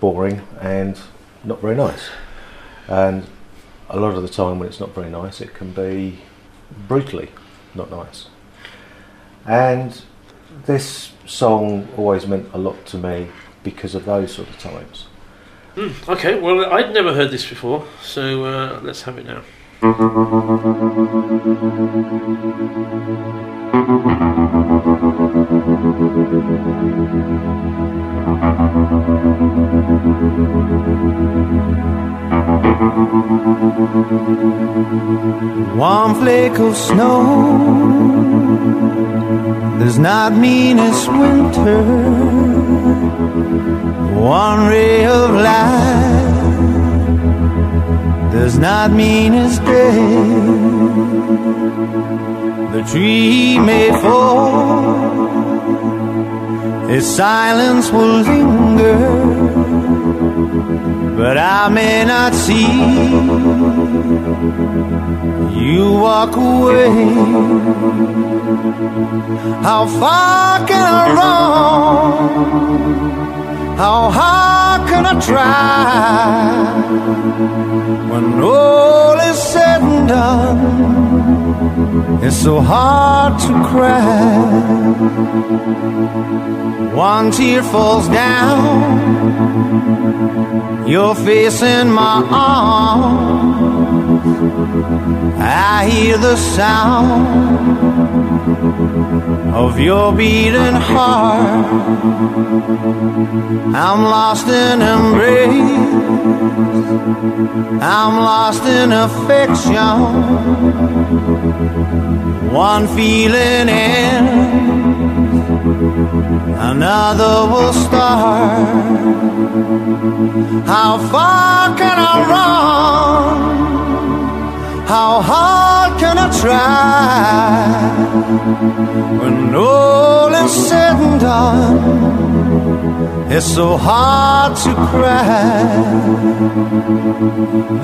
boring and not very nice. And a lot of the time, when it's not very nice, it can be brutally not nice. And this song always meant a lot to me because of those sort of times. Hmm, okay, well, I'd never heard this before, so uh, let's have it now. One flake of snow does not mean it's winter. One ray of light does not mean it's day. The tree may fall, its silence will linger, but I may not see you walk away. How far can I run? How can I try? When all is said and done, it's so hard to cry. One tear falls down, your face in my arms. I hear the sound of your beating heart. I'm lost in embrace. I'm lost in affection. One feeling ends, another will start. How far can I run? How hard can I try? When all is said and done, it's so hard to cry.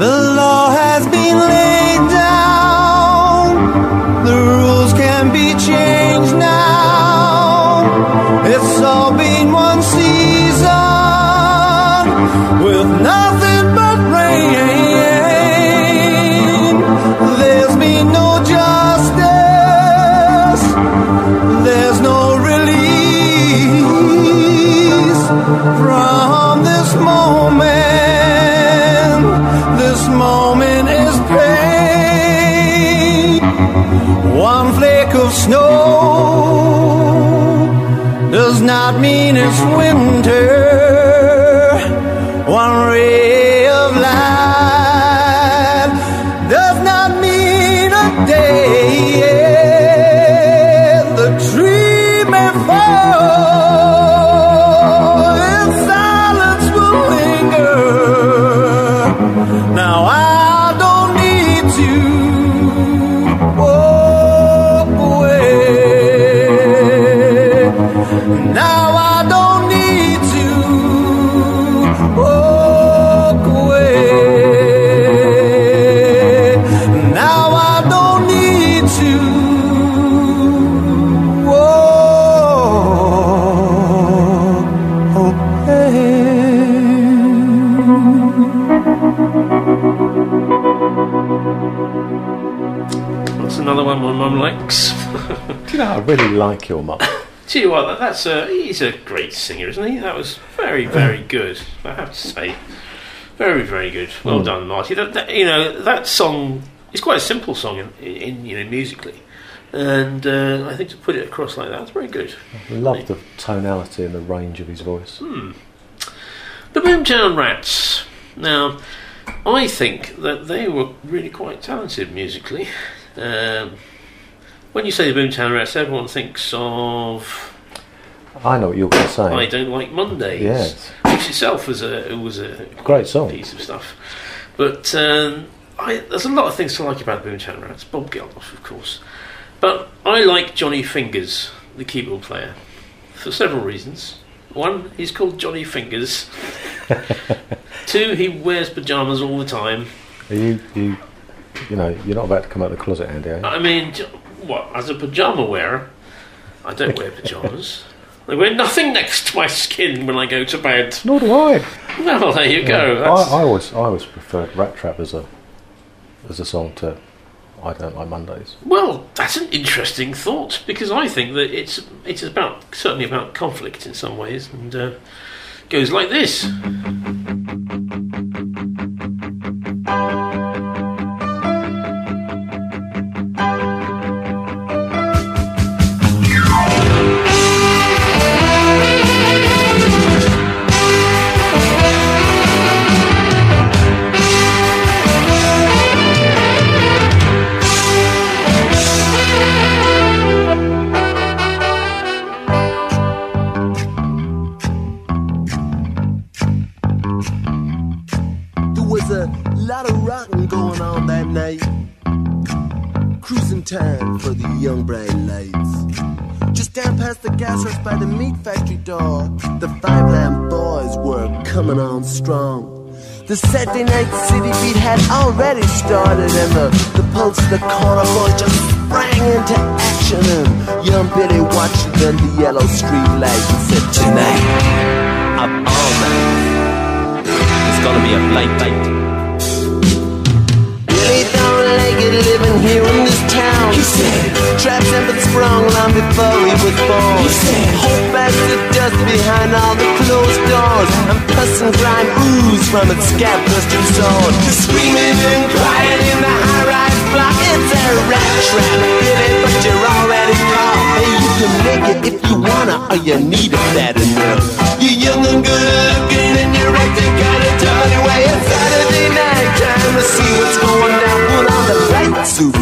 The law has been laid down, the rules can be changed now. It's all been one season with nothing it's winter. Another one my mum likes. Do you know, I really like your mum. Tell you what, that's a he's a great singer, isn't he? That was very, very good. I have to say, very, very good. Well Mm. done, Marti. That, that, you know that song is quite a simple song in, in you know musically, and uh, I think to put it across like that, it's very good. I love the tonality and the range of his voice. Hmm. The Boomtown Rats. Now, I think that they were really quite talented musically. Um, when you say the Boomtown Rats, everyone thinks of I know what you're going to say. I Don't Like Mondays, Yes. which itself was a it was a Great song. piece of stuff. But um, I, there's a lot of things to like about the Boomtown Rats. Bob Geldof, of course, but I like Johnny Fingers, the keyboard player, for several reasons. One, he's called Johnny Fingers. Two, he wears pajamas all the time. Are you, you, you know, you're not about to come out of the closet, Andy, are you? I mean, what, as a pajama wearer, I don't wear pajamas. I wear nothing next to my skin when I go to bed. Nor do I. Well, there you Yeah. go. I, I always, I always preferred Rat Trap as a, as a song to I Don't Like Mondays. Well, that's an interesting thought because I think that it's it's about certainly about conflict in some ways, and uh, goes like this. Door, the Five Lamb Boys were coming on strong. The Saturday night city beat had already started, and the, the pulse of the corner boys just sprang into action. And young Billy watched under the yellow street light and said, Tonight, Up all night. It's gonna be a blight night. Like living here in this town. He said, traps have been sprung long before he was born. He said, hope as the dust behind all the closed doors. And pus and grime ooze from its scab crusted sword. You're screaming and crying in the high rise block. It's a rat trap, Billy, but you're already caught. Hey, you can make it if you wanna, or you need it bad enough. You're young and good looking, and you're acting way. It's Saturday night time to see what's going down. Put on the right suit,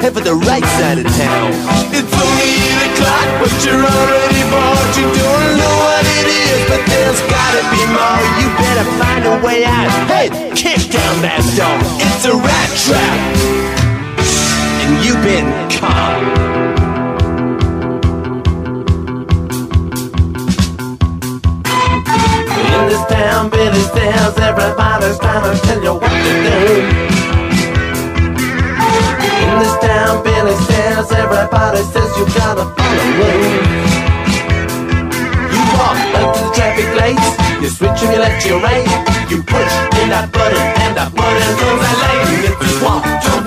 Head for the right side of town. It's only 8 o'clock, but you're already bored. You don't know what it is, but there's gotta be more. You better find a way out. Hey, kick down that door. It's a rat trap. And you've been caught. Town, Billy says everybody's trying to tell you what to do. In this town, Billy says everybody says you gotta follow rules. You walk up to the traffic lights, you switch and you let your right. You push in that button and that button goes that lane. If you walk to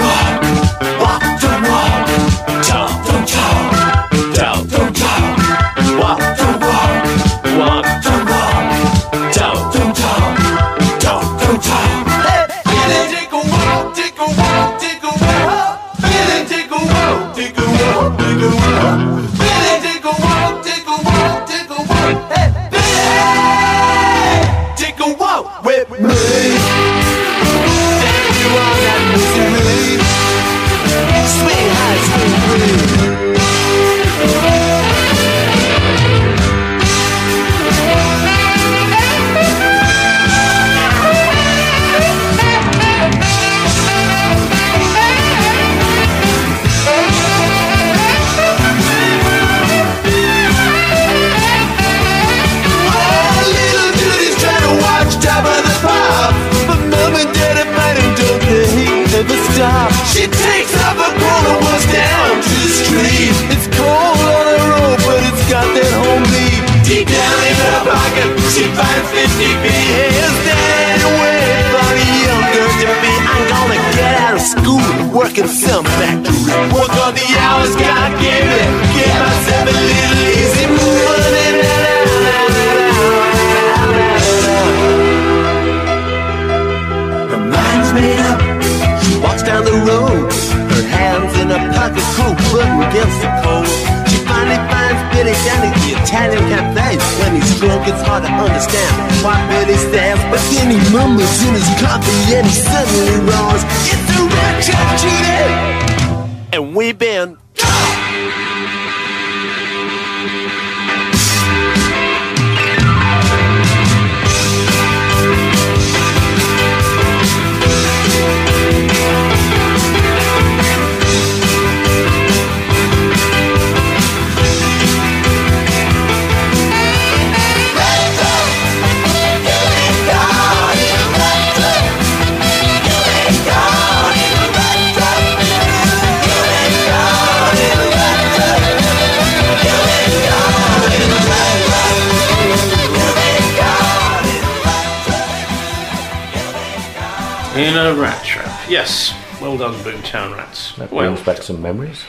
some memories.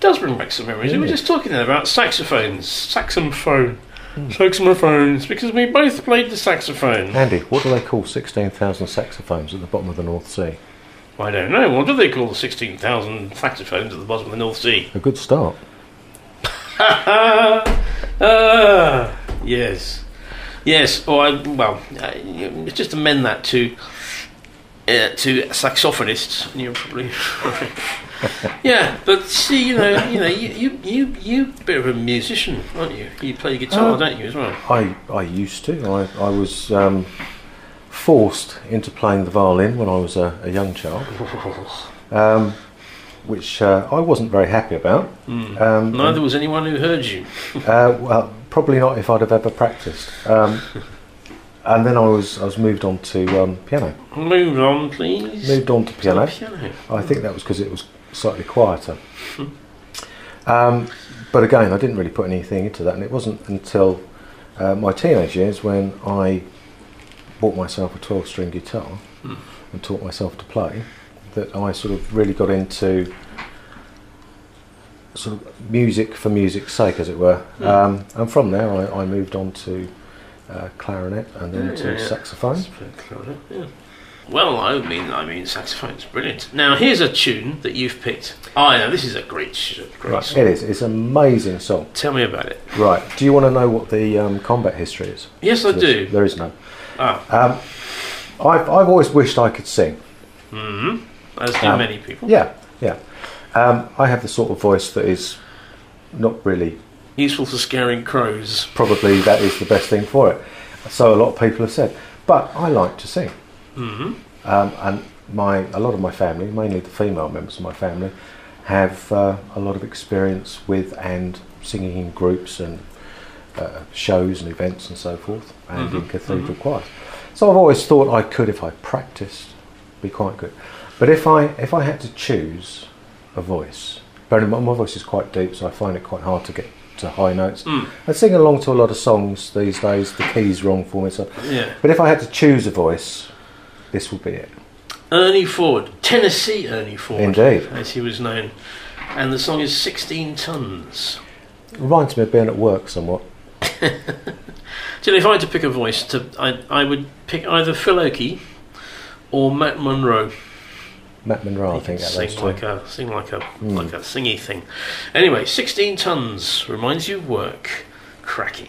does bring back some memories. We were just talking there about saxophones. Saxophone. Saxophones. Because we both played the saxophone. Andy, what do they call 16,000 saxophones at the bottom of the North Sea? I don't know. What do they call the 16,000 saxophones at the bottom of the North Sea? A good start. ah, yes. Yes, or I, well, uh, you- just amend that to uh, to saxophonists. and You're probably yeah, but see, you know, you know, you you you you a bit of a musician, aren't you? You play guitar, Oh. don't you, as well? I, I used to. I, I was um, forced into playing the violin when I was a, a young child, um, which uh, I wasn't very happy about. Mm. Um, Neither was anyone who heard you. uh, well, probably not if I'd have ever practiced. Um, and then I was I was moved on to um, piano. Move on, please. Moved on to piano. piano. I think that was because it was slightly quieter. Um, but again, I didn't really put anything into that, and it wasn't until uh, my teenage years when I bought myself a 12 string guitar Hmm. and taught myself to play that I sort of really got into sort of music for music's sake, as it were. Hmm. Um, and from there, I, I moved on to uh, clarinet and then Yeah, to yeah. saxophone. Yeah. Well, I mean, I mean, saxophone's brilliant. Now, here's a tune that you've picked. I know this is a great, great Right, song. it is. It's an amazing song. Tell me about it. Right. Do you want to know what the um, combat history is? Yes, I do. There is none. Ah. Um, I've, I've always wished I could sing. hmm As do Um, many people. Yeah, yeah. Um, I have the sort of voice that is not really. Useful for scaring crows. Probably that is the best thing for it. So a lot of people have said. But I like to sing. Hmm Um, and my a lot of my family, mainly the female members of my family, have uh, a lot of experience with and singing in groups and uh, shows and events and so forth, and in Mhm, cathedral choirs. So I've always thought I could, if I practiced, be quite good. But if I if I had to choose a voice, bearing in mind my voice is quite deep, so I find it quite hard to get to high notes. Mm. I sing along to a lot of songs these days. The key's wrong for me, so. Yeah. But if I had to choose a voice, this will be it. Ernie Ford, Tennessee Ernie Ford, Indeed. as he was known, and the song is 16 tons. Reminds me of being at work somewhat. So if I had to pick a voice, to I, I would pick either Phil Oakey or Matt Monro. Matt Monro, I think, sing those two. like a sing like a Mm. like a singy thing. Anyway, 16 tons reminds you of work. Cracking.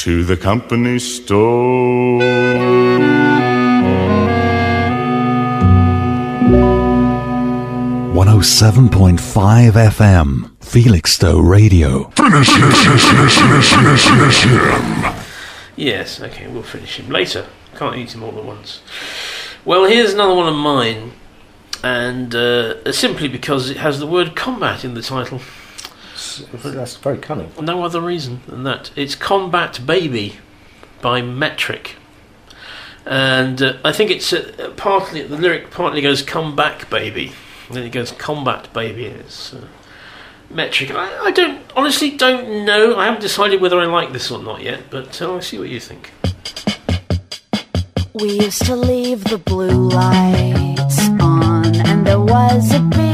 To the company store. 107.5 FM, Felixstowe Radio. Finish him. Yes, okay, we'll finish him later. Can't eat him all at once. Well, here's another one of mine, and uh, simply because it has the word combat in the title. That's very cunning. No other reason than that. It's Combat Baby by Metric. And uh, I think it's uh, partly, the lyric partly goes Come Back Baby. And then it goes Combat Baby. It's uh, Metric. I, I don't, honestly don't know. I haven't decided whether I like this or not yet, but uh, I'll see what you think. We used to leave the blue lights on, and there was a beat.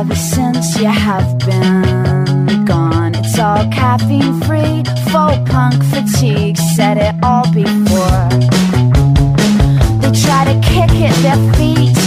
Ever since you have been gone, it's all caffeine free. Faux punk fatigue said it all before. They try to kick at their feet,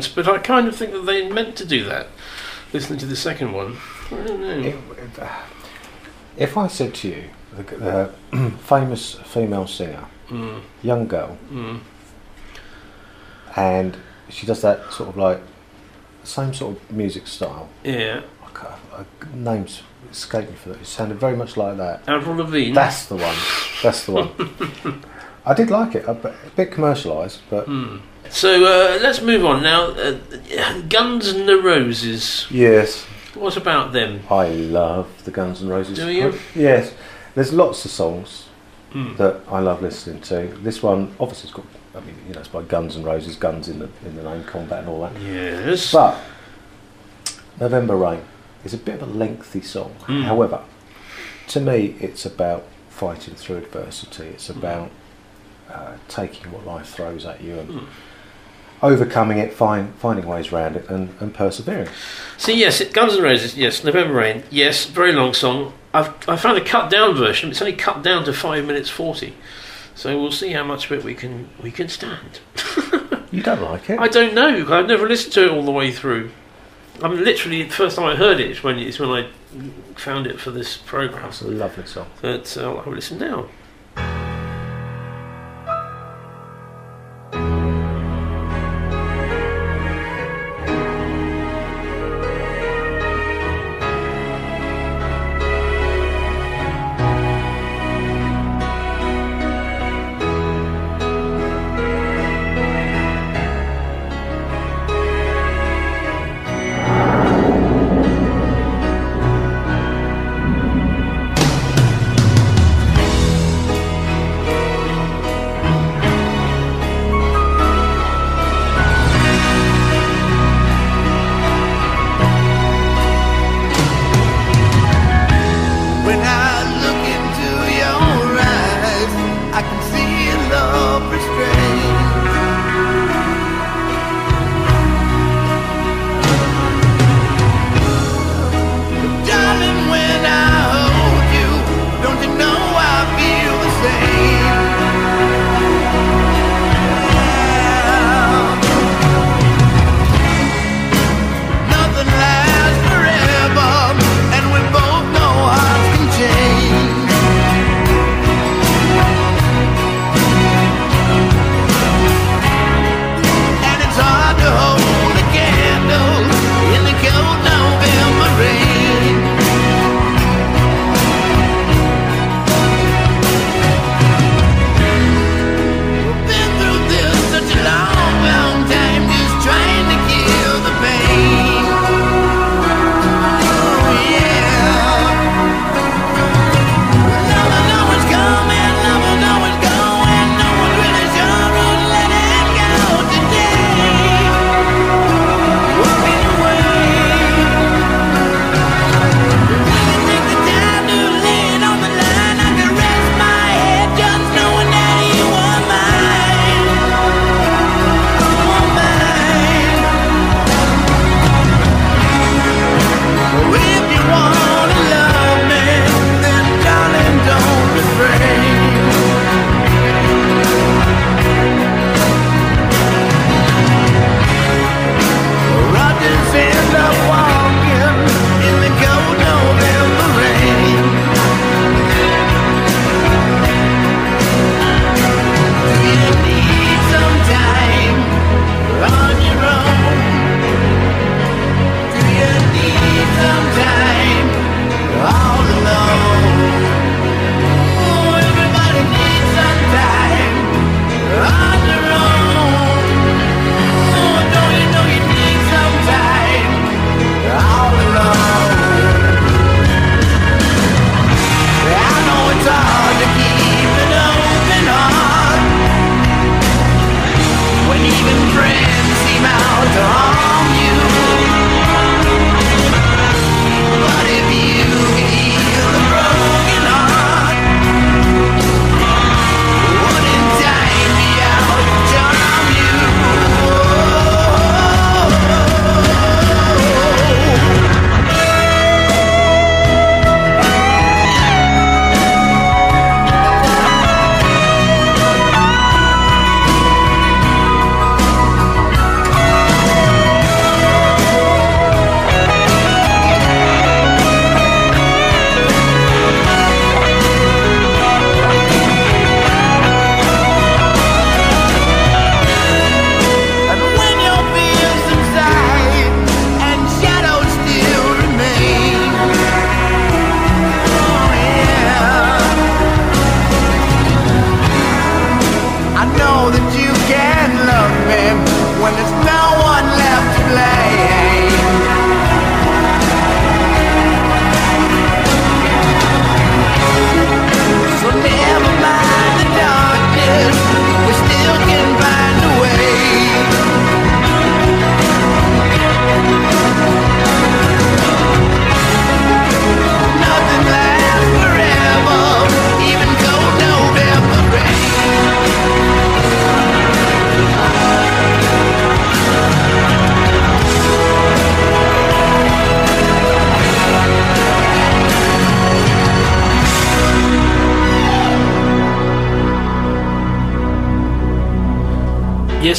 moments, but I kind of think that they meant to do that. Listening to the second one, I don't know. If I said to you, the uh, famous female singer, Mm. young girl, Mm. and she does that sort of like same sort of music style. Yeah. I can't, I, names escape me for that. It sounded very much like that. Avril Lavigne. That's the one. That's the one. I did like it. A bit, commercialised, but Hmm. So uh, let's move on now. Uh, Guns N' the Roses. yes, What about them? I love the Guns N' Roses. Do you? Yes. There's lots of songs Hmm. that I love listening to. This one, obviously, it's got. I mean, you know, it's by Guns N' Roses, guns in the in the name, combat and all that. Yes. But November Rain is a bit of a lengthy song. Mm. However, to me, it's about fighting through adversity. It's about uh, taking what life throws at you and Mm. Overcoming it, find, finding ways around it, and, and persevering. See, yes, it, Guns N' Roses, yes, November Rain, yes, very long song. I've I found a cut down version. It's only cut down to five minutes forty, so we'll see how much of it we can we can stand. You don't like it? I don't know. I've never listened to it all the way through. I mean, literally, the first time I heard it is when is when I found it for this program. It's a lovely song. But uh, I'll listen now.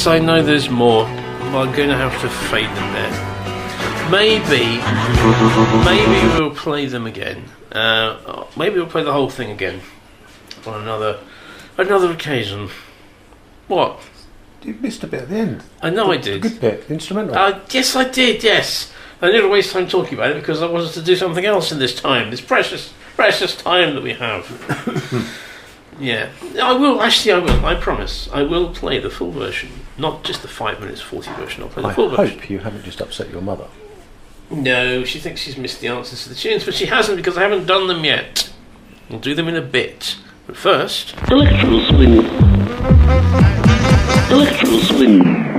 Yes, I know there's more. but I'm going to have to fade them there. Maybe, maybe we'll play them again. Uh, maybe we'll play the whole thing again on another another occasion. What? You missed a bit at the end. I know The- I did. The good bit, the instrumental. Uh, yes, I did. Yes, I didn't waste time talking about it because I wanted to do something else in this time, this precious, precious time that we have. yeah, I will. Actually, I will. I promise. I will play the full version, not just the five minutes forty version. I'll play I hope version. you haven't just upset your mother. No, she thinks she's missed the answers to the tunes, but she hasn't because I haven't done them yet. We'll do them in a bit. But first, Electro swing. Electro swing.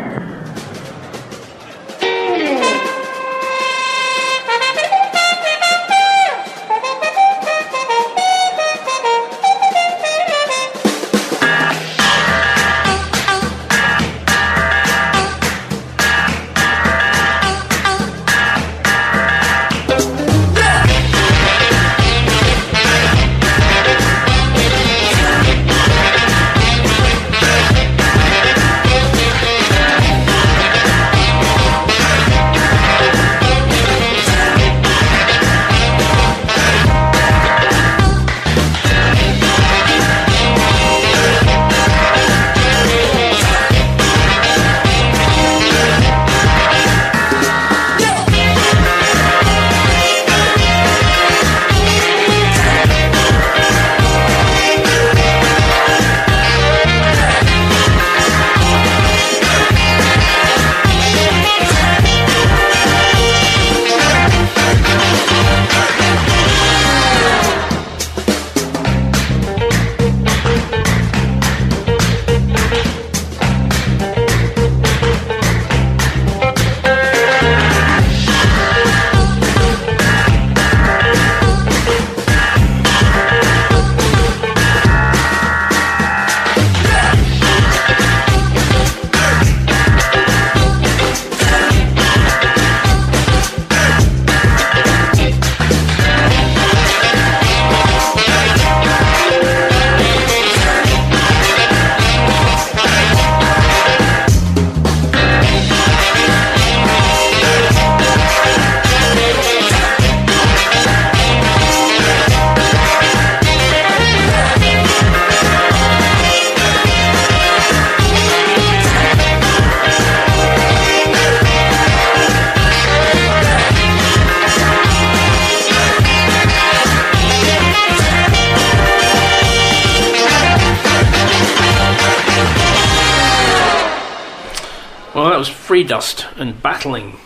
Battling.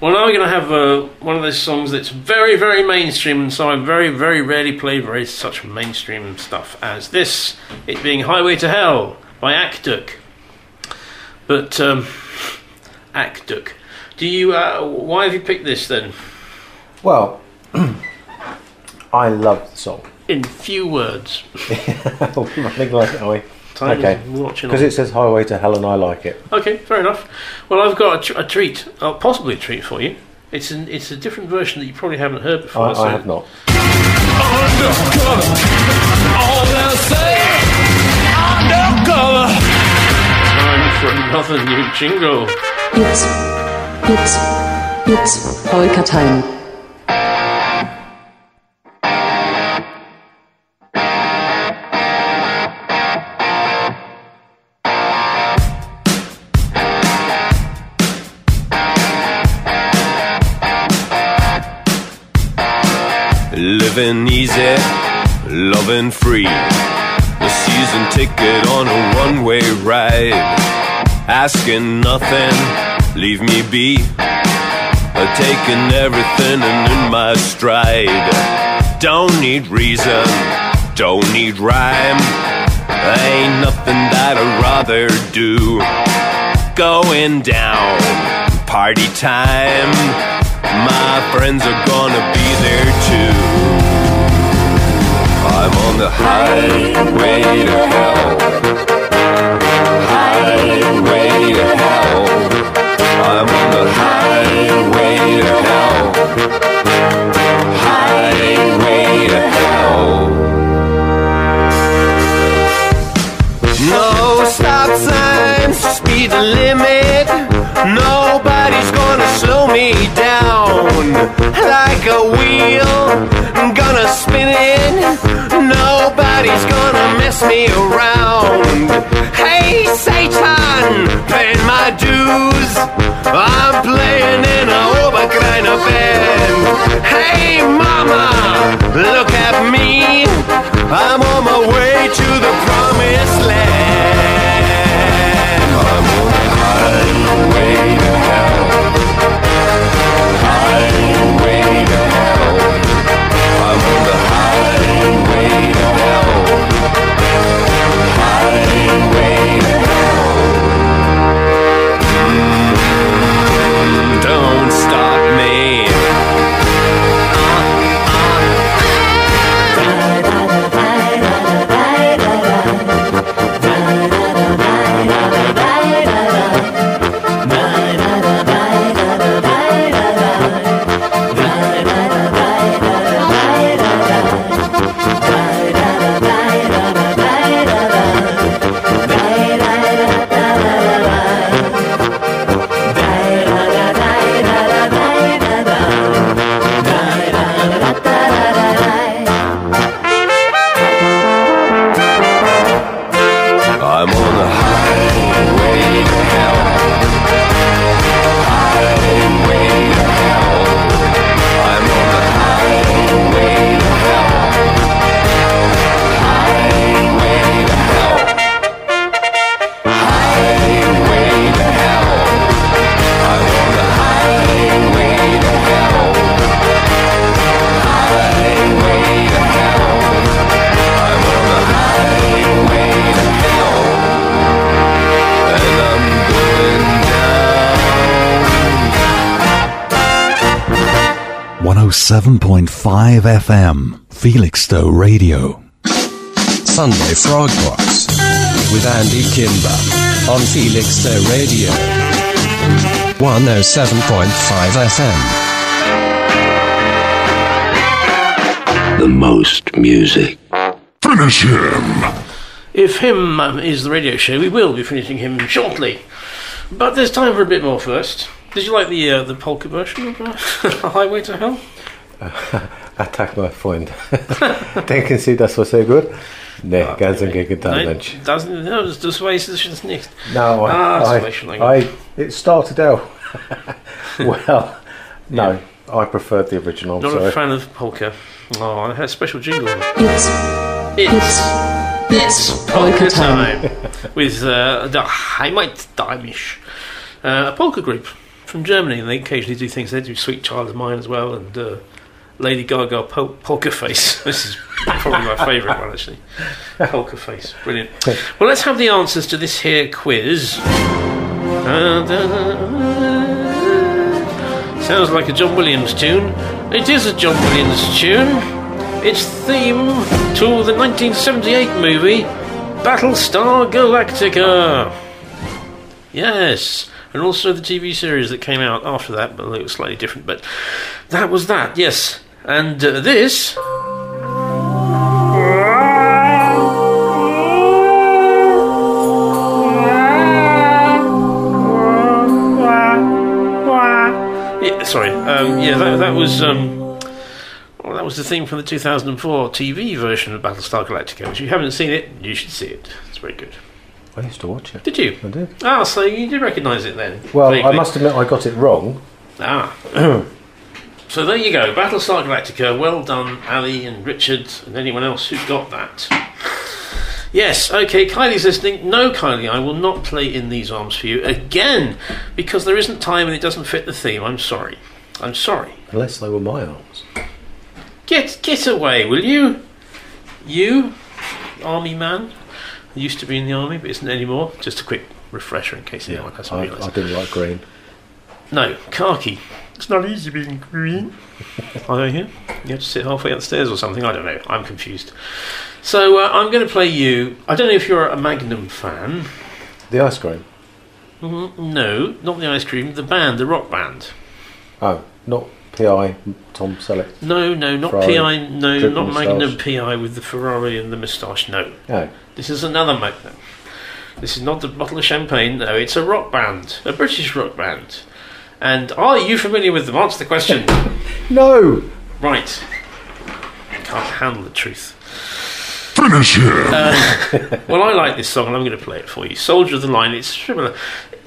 Well, now we're going to have uh, one of those songs that's very, very mainstream, and so I very, very rarely play very such mainstream stuff as this, it being Highway to Hell by Akduk. But, um, Akduk. Do you, uh, why have you picked this then? Well, I love the song. In few words. Running like it, are we? Time okay. watching Because it says Highway to Hell and I like it. Okay, fair enough. Well, I've got a, tr- a treat, uh, possibly a treat for you. It's an, it's a different version that you probably haven't heard before. I, so- I have not. All they'll say, undercover. Time for another new jingle. It's, it's, it's Polka time. Living easy, loving free. A season ticket on a one way ride. Asking nothing, leave me be. Taking everything and in my stride. Don't need reason, don't need rhyme. Ain't nothing that I'd rather do. Going down, party time. My friends are gonna be there too. I'm on the highway to hell. Highway to hell. I'm on the highway to hell. Highway to hell. No stop signs, speed limit. Nobody's gonna slow me down. Like a wheel, I'm gonna spin it. Nobody's gonna mess me around. Hey, Satan, paying my dues. I'm playing in Felixstowe Radio. Sunday Frog Box with Andy Kimber on Felixstowe Radio. 107.5 FM. The most music. Finish him! If him um, is the radio show, we will be finishing him shortly. But there's time for a bit more first. Did you like the uh, the polka version of uh, Highway to Hell? Attack my Freund. Denken Sie, das war sehr gut? Nee, ganz im Gegenteil, Nein, Mensch. das, no, das, das weiß ich jetzt nicht. No, I, ah, das I, weiß ich schon lange. I, it started out. well, no, I preferred the original. Not so. a fan of polka. Oh, I had a special jingle. It's It's it's polka time with uh, the Heimat Daimisch, uh, a polka group from Germany, and they occasionally do things. They do "Sweet Child of Mine" as well, and uh, Lady Gaga Pol- Polka Face. This is probably my favourite one actually. Polka Face, brilliant. Well, let's have the answers to this here quiz. Sounds like a John Williams tune. It is a John Williams tune. It's theme to the 1978 movie Battlestar Galactica. Yes, and also the TV series that came out after that, but it was slightly different. But that was that, yes. And uh, this. Yeah, sorry. Um, yeah, that, that was. Um, well, that was the theme from the 2004 TV version of Battlestar Galactica. If you haven't seen it, you should see it. It's very good. I used to watch it. Did you? I did. Ah, so you did recognise it then? Well, I must admit I got it wrong. Ah. so there you go, Battlestar Galactica. Well done, Ali and Richard and anyone else who got that. Yes, okay, Kylie's listening. No, Kylie, I will not play In These Arms for you again because there isn't time and it doesn't fit the theme. I'm sorry. I'm sorry. Unless they were my arms. Get get away, will you? You, army man, used to be in the army but isn't anymore. Just a quick refresher in case anyone hasn't I, realised. I didn't like green. No, khaki. It's not easy being green. Are you here? You have to sit halfway upstairs or something. I don't know. I'm confused. So uh, I'm going to play you. I don't know if you're a Magnum fan. The ice cream. Mm, no, not the ice cream. The band, the rock band. Oh, not PI Tom Selleck. No, no, not Ferrari, PI. No, drip not moustache. Magnum PI with the Ferrari and the moustache. No. Oh. This is another Magnum. This is not the bottle of champagne. No, it's a rock band, a British rock band. And are you familiar with them? Answer the question. No. Right. Can't handle the truth. Finish him. Uh, well, I like this song, and I'm going to play it for you. "Soldier of the Line." It's similar.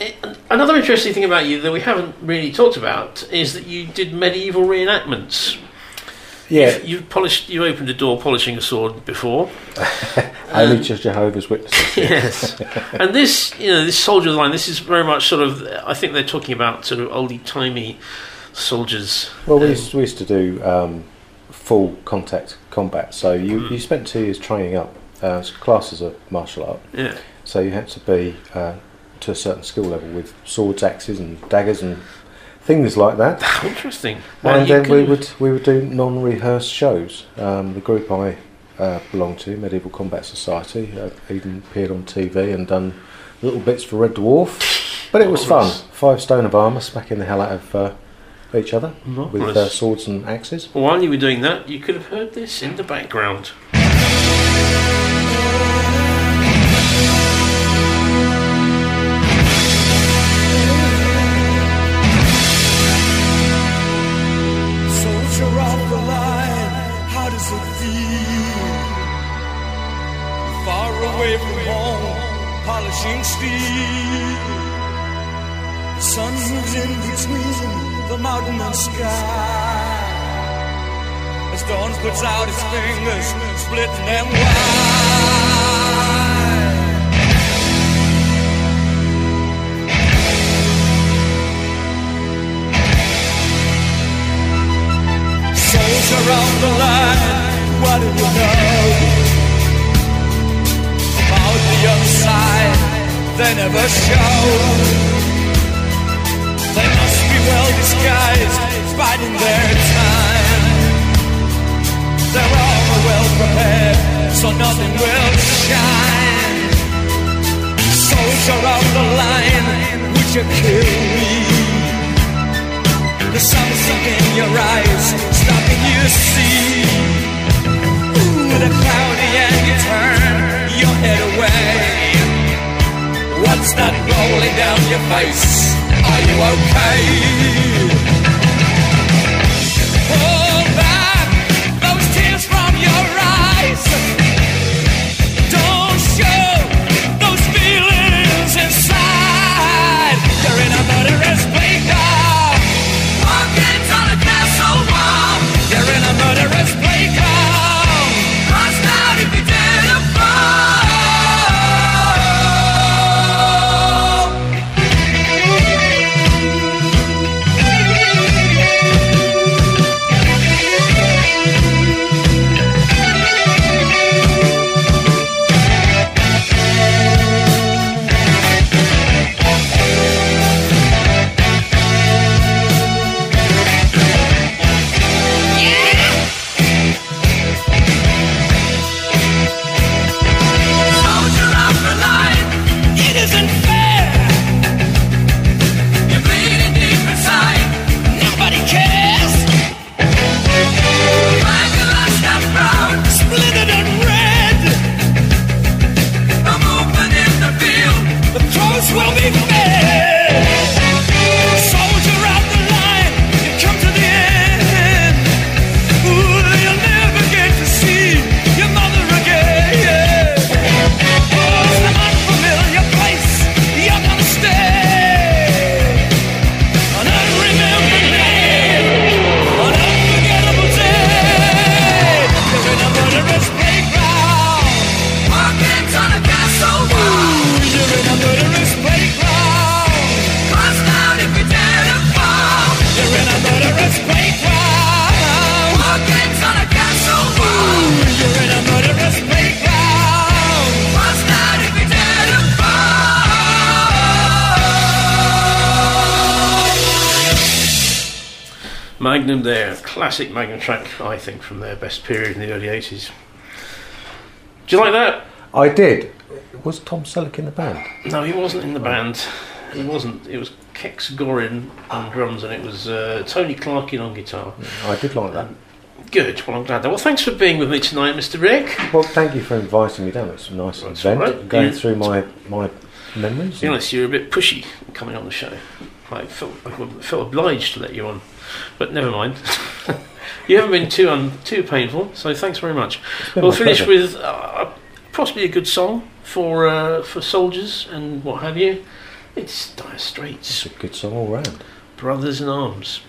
It- another interesting thing about you that we haven't really talked about is that you did medieval reenactments. Yeah. You've, you've polished. You opened a door polishing a sword before. Only just Jehovah's Witnesses. yes. and this, you know, this soldier line. This is very much sort of. I think they're talking about sort of oldie timey soldiers. Well, we used, we used to do um, full contact combat. So you, Mm. you spent two years training up. Uh, as a martial art. Yeah. So you had to be uh, to a certain skill level with swords, axes, and daggers, and things like that. Interesting. And then we would we would do non-rehearsed shows. Um, the group I uh, belonged to, Medieval Combat Society, uh, even appeared on TV and done little bits for Red Dwarf. But it was fun. Five stone of armour, smacking the hell out of uh, each other with uh, swords and axes. While you were doing that, you could have heard this in the background. Polishing steel. The sun moves in between the mountain and sky. As dawn puts out its fingers, splitting them wide. Soldier on the line, what do you know never show. They must be well disguised, biding their time. They're all well prepared, so nothing will shine. Soldier of the line, would you kill me? There's something in your eyes stopping you see. Ooh, the cloudy and you turn your head away. That rolling down your face? Are you okay? Hold back those tears from your eyes. Magnum there, classic Magnum track, I think, from their best period in the early 80s. Do you like that? I did. Was Tom Selleck in the band? No, he wasn't in the band. He wasn't. It was Kex Gorin on drums, and it was uh, Tony Clarkin on guitar. Mm, I did like that. Good. Well, I'm glad. That. Well, thanks for being with me tonight, Mr. Rick. Well, thank you for inviting me down. It's a nice That's event. Right. Going yeah. through my my memories. To be honest, you're a bit pushy coming on the show. I felt, I felt obliged to let you on. But never mind. you haven't been too un- too painful, so thanks very much. We'll finish pleasure. with uh, possibly a good song for uh, for soldiers and what have you. It's Dire Straits. It's a good song all round. Brothers in Arms.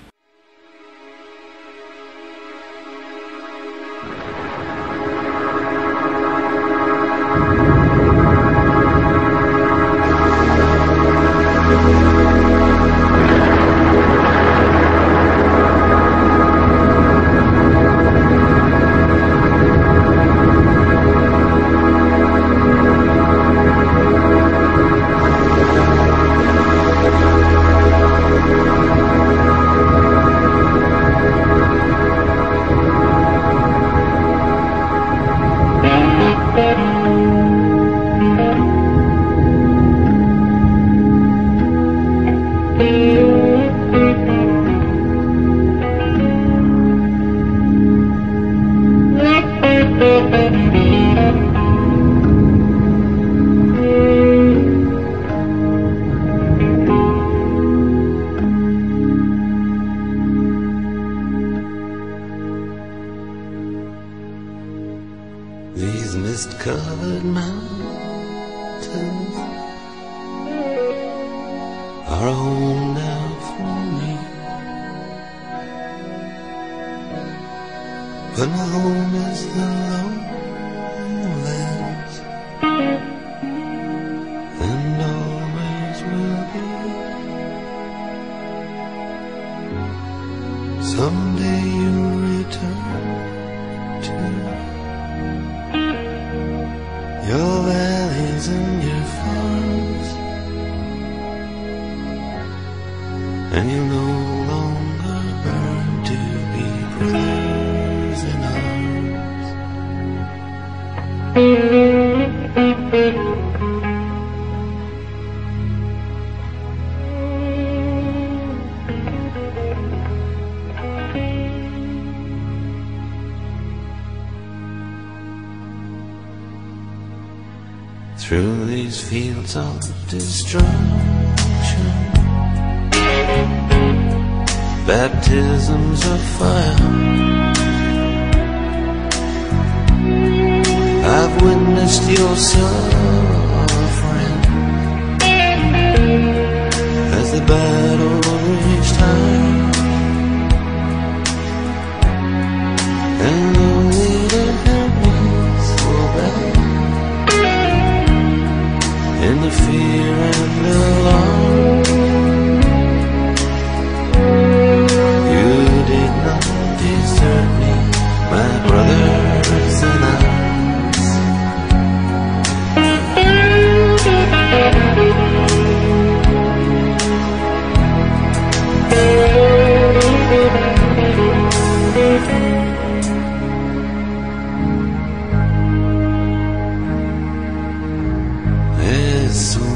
soon.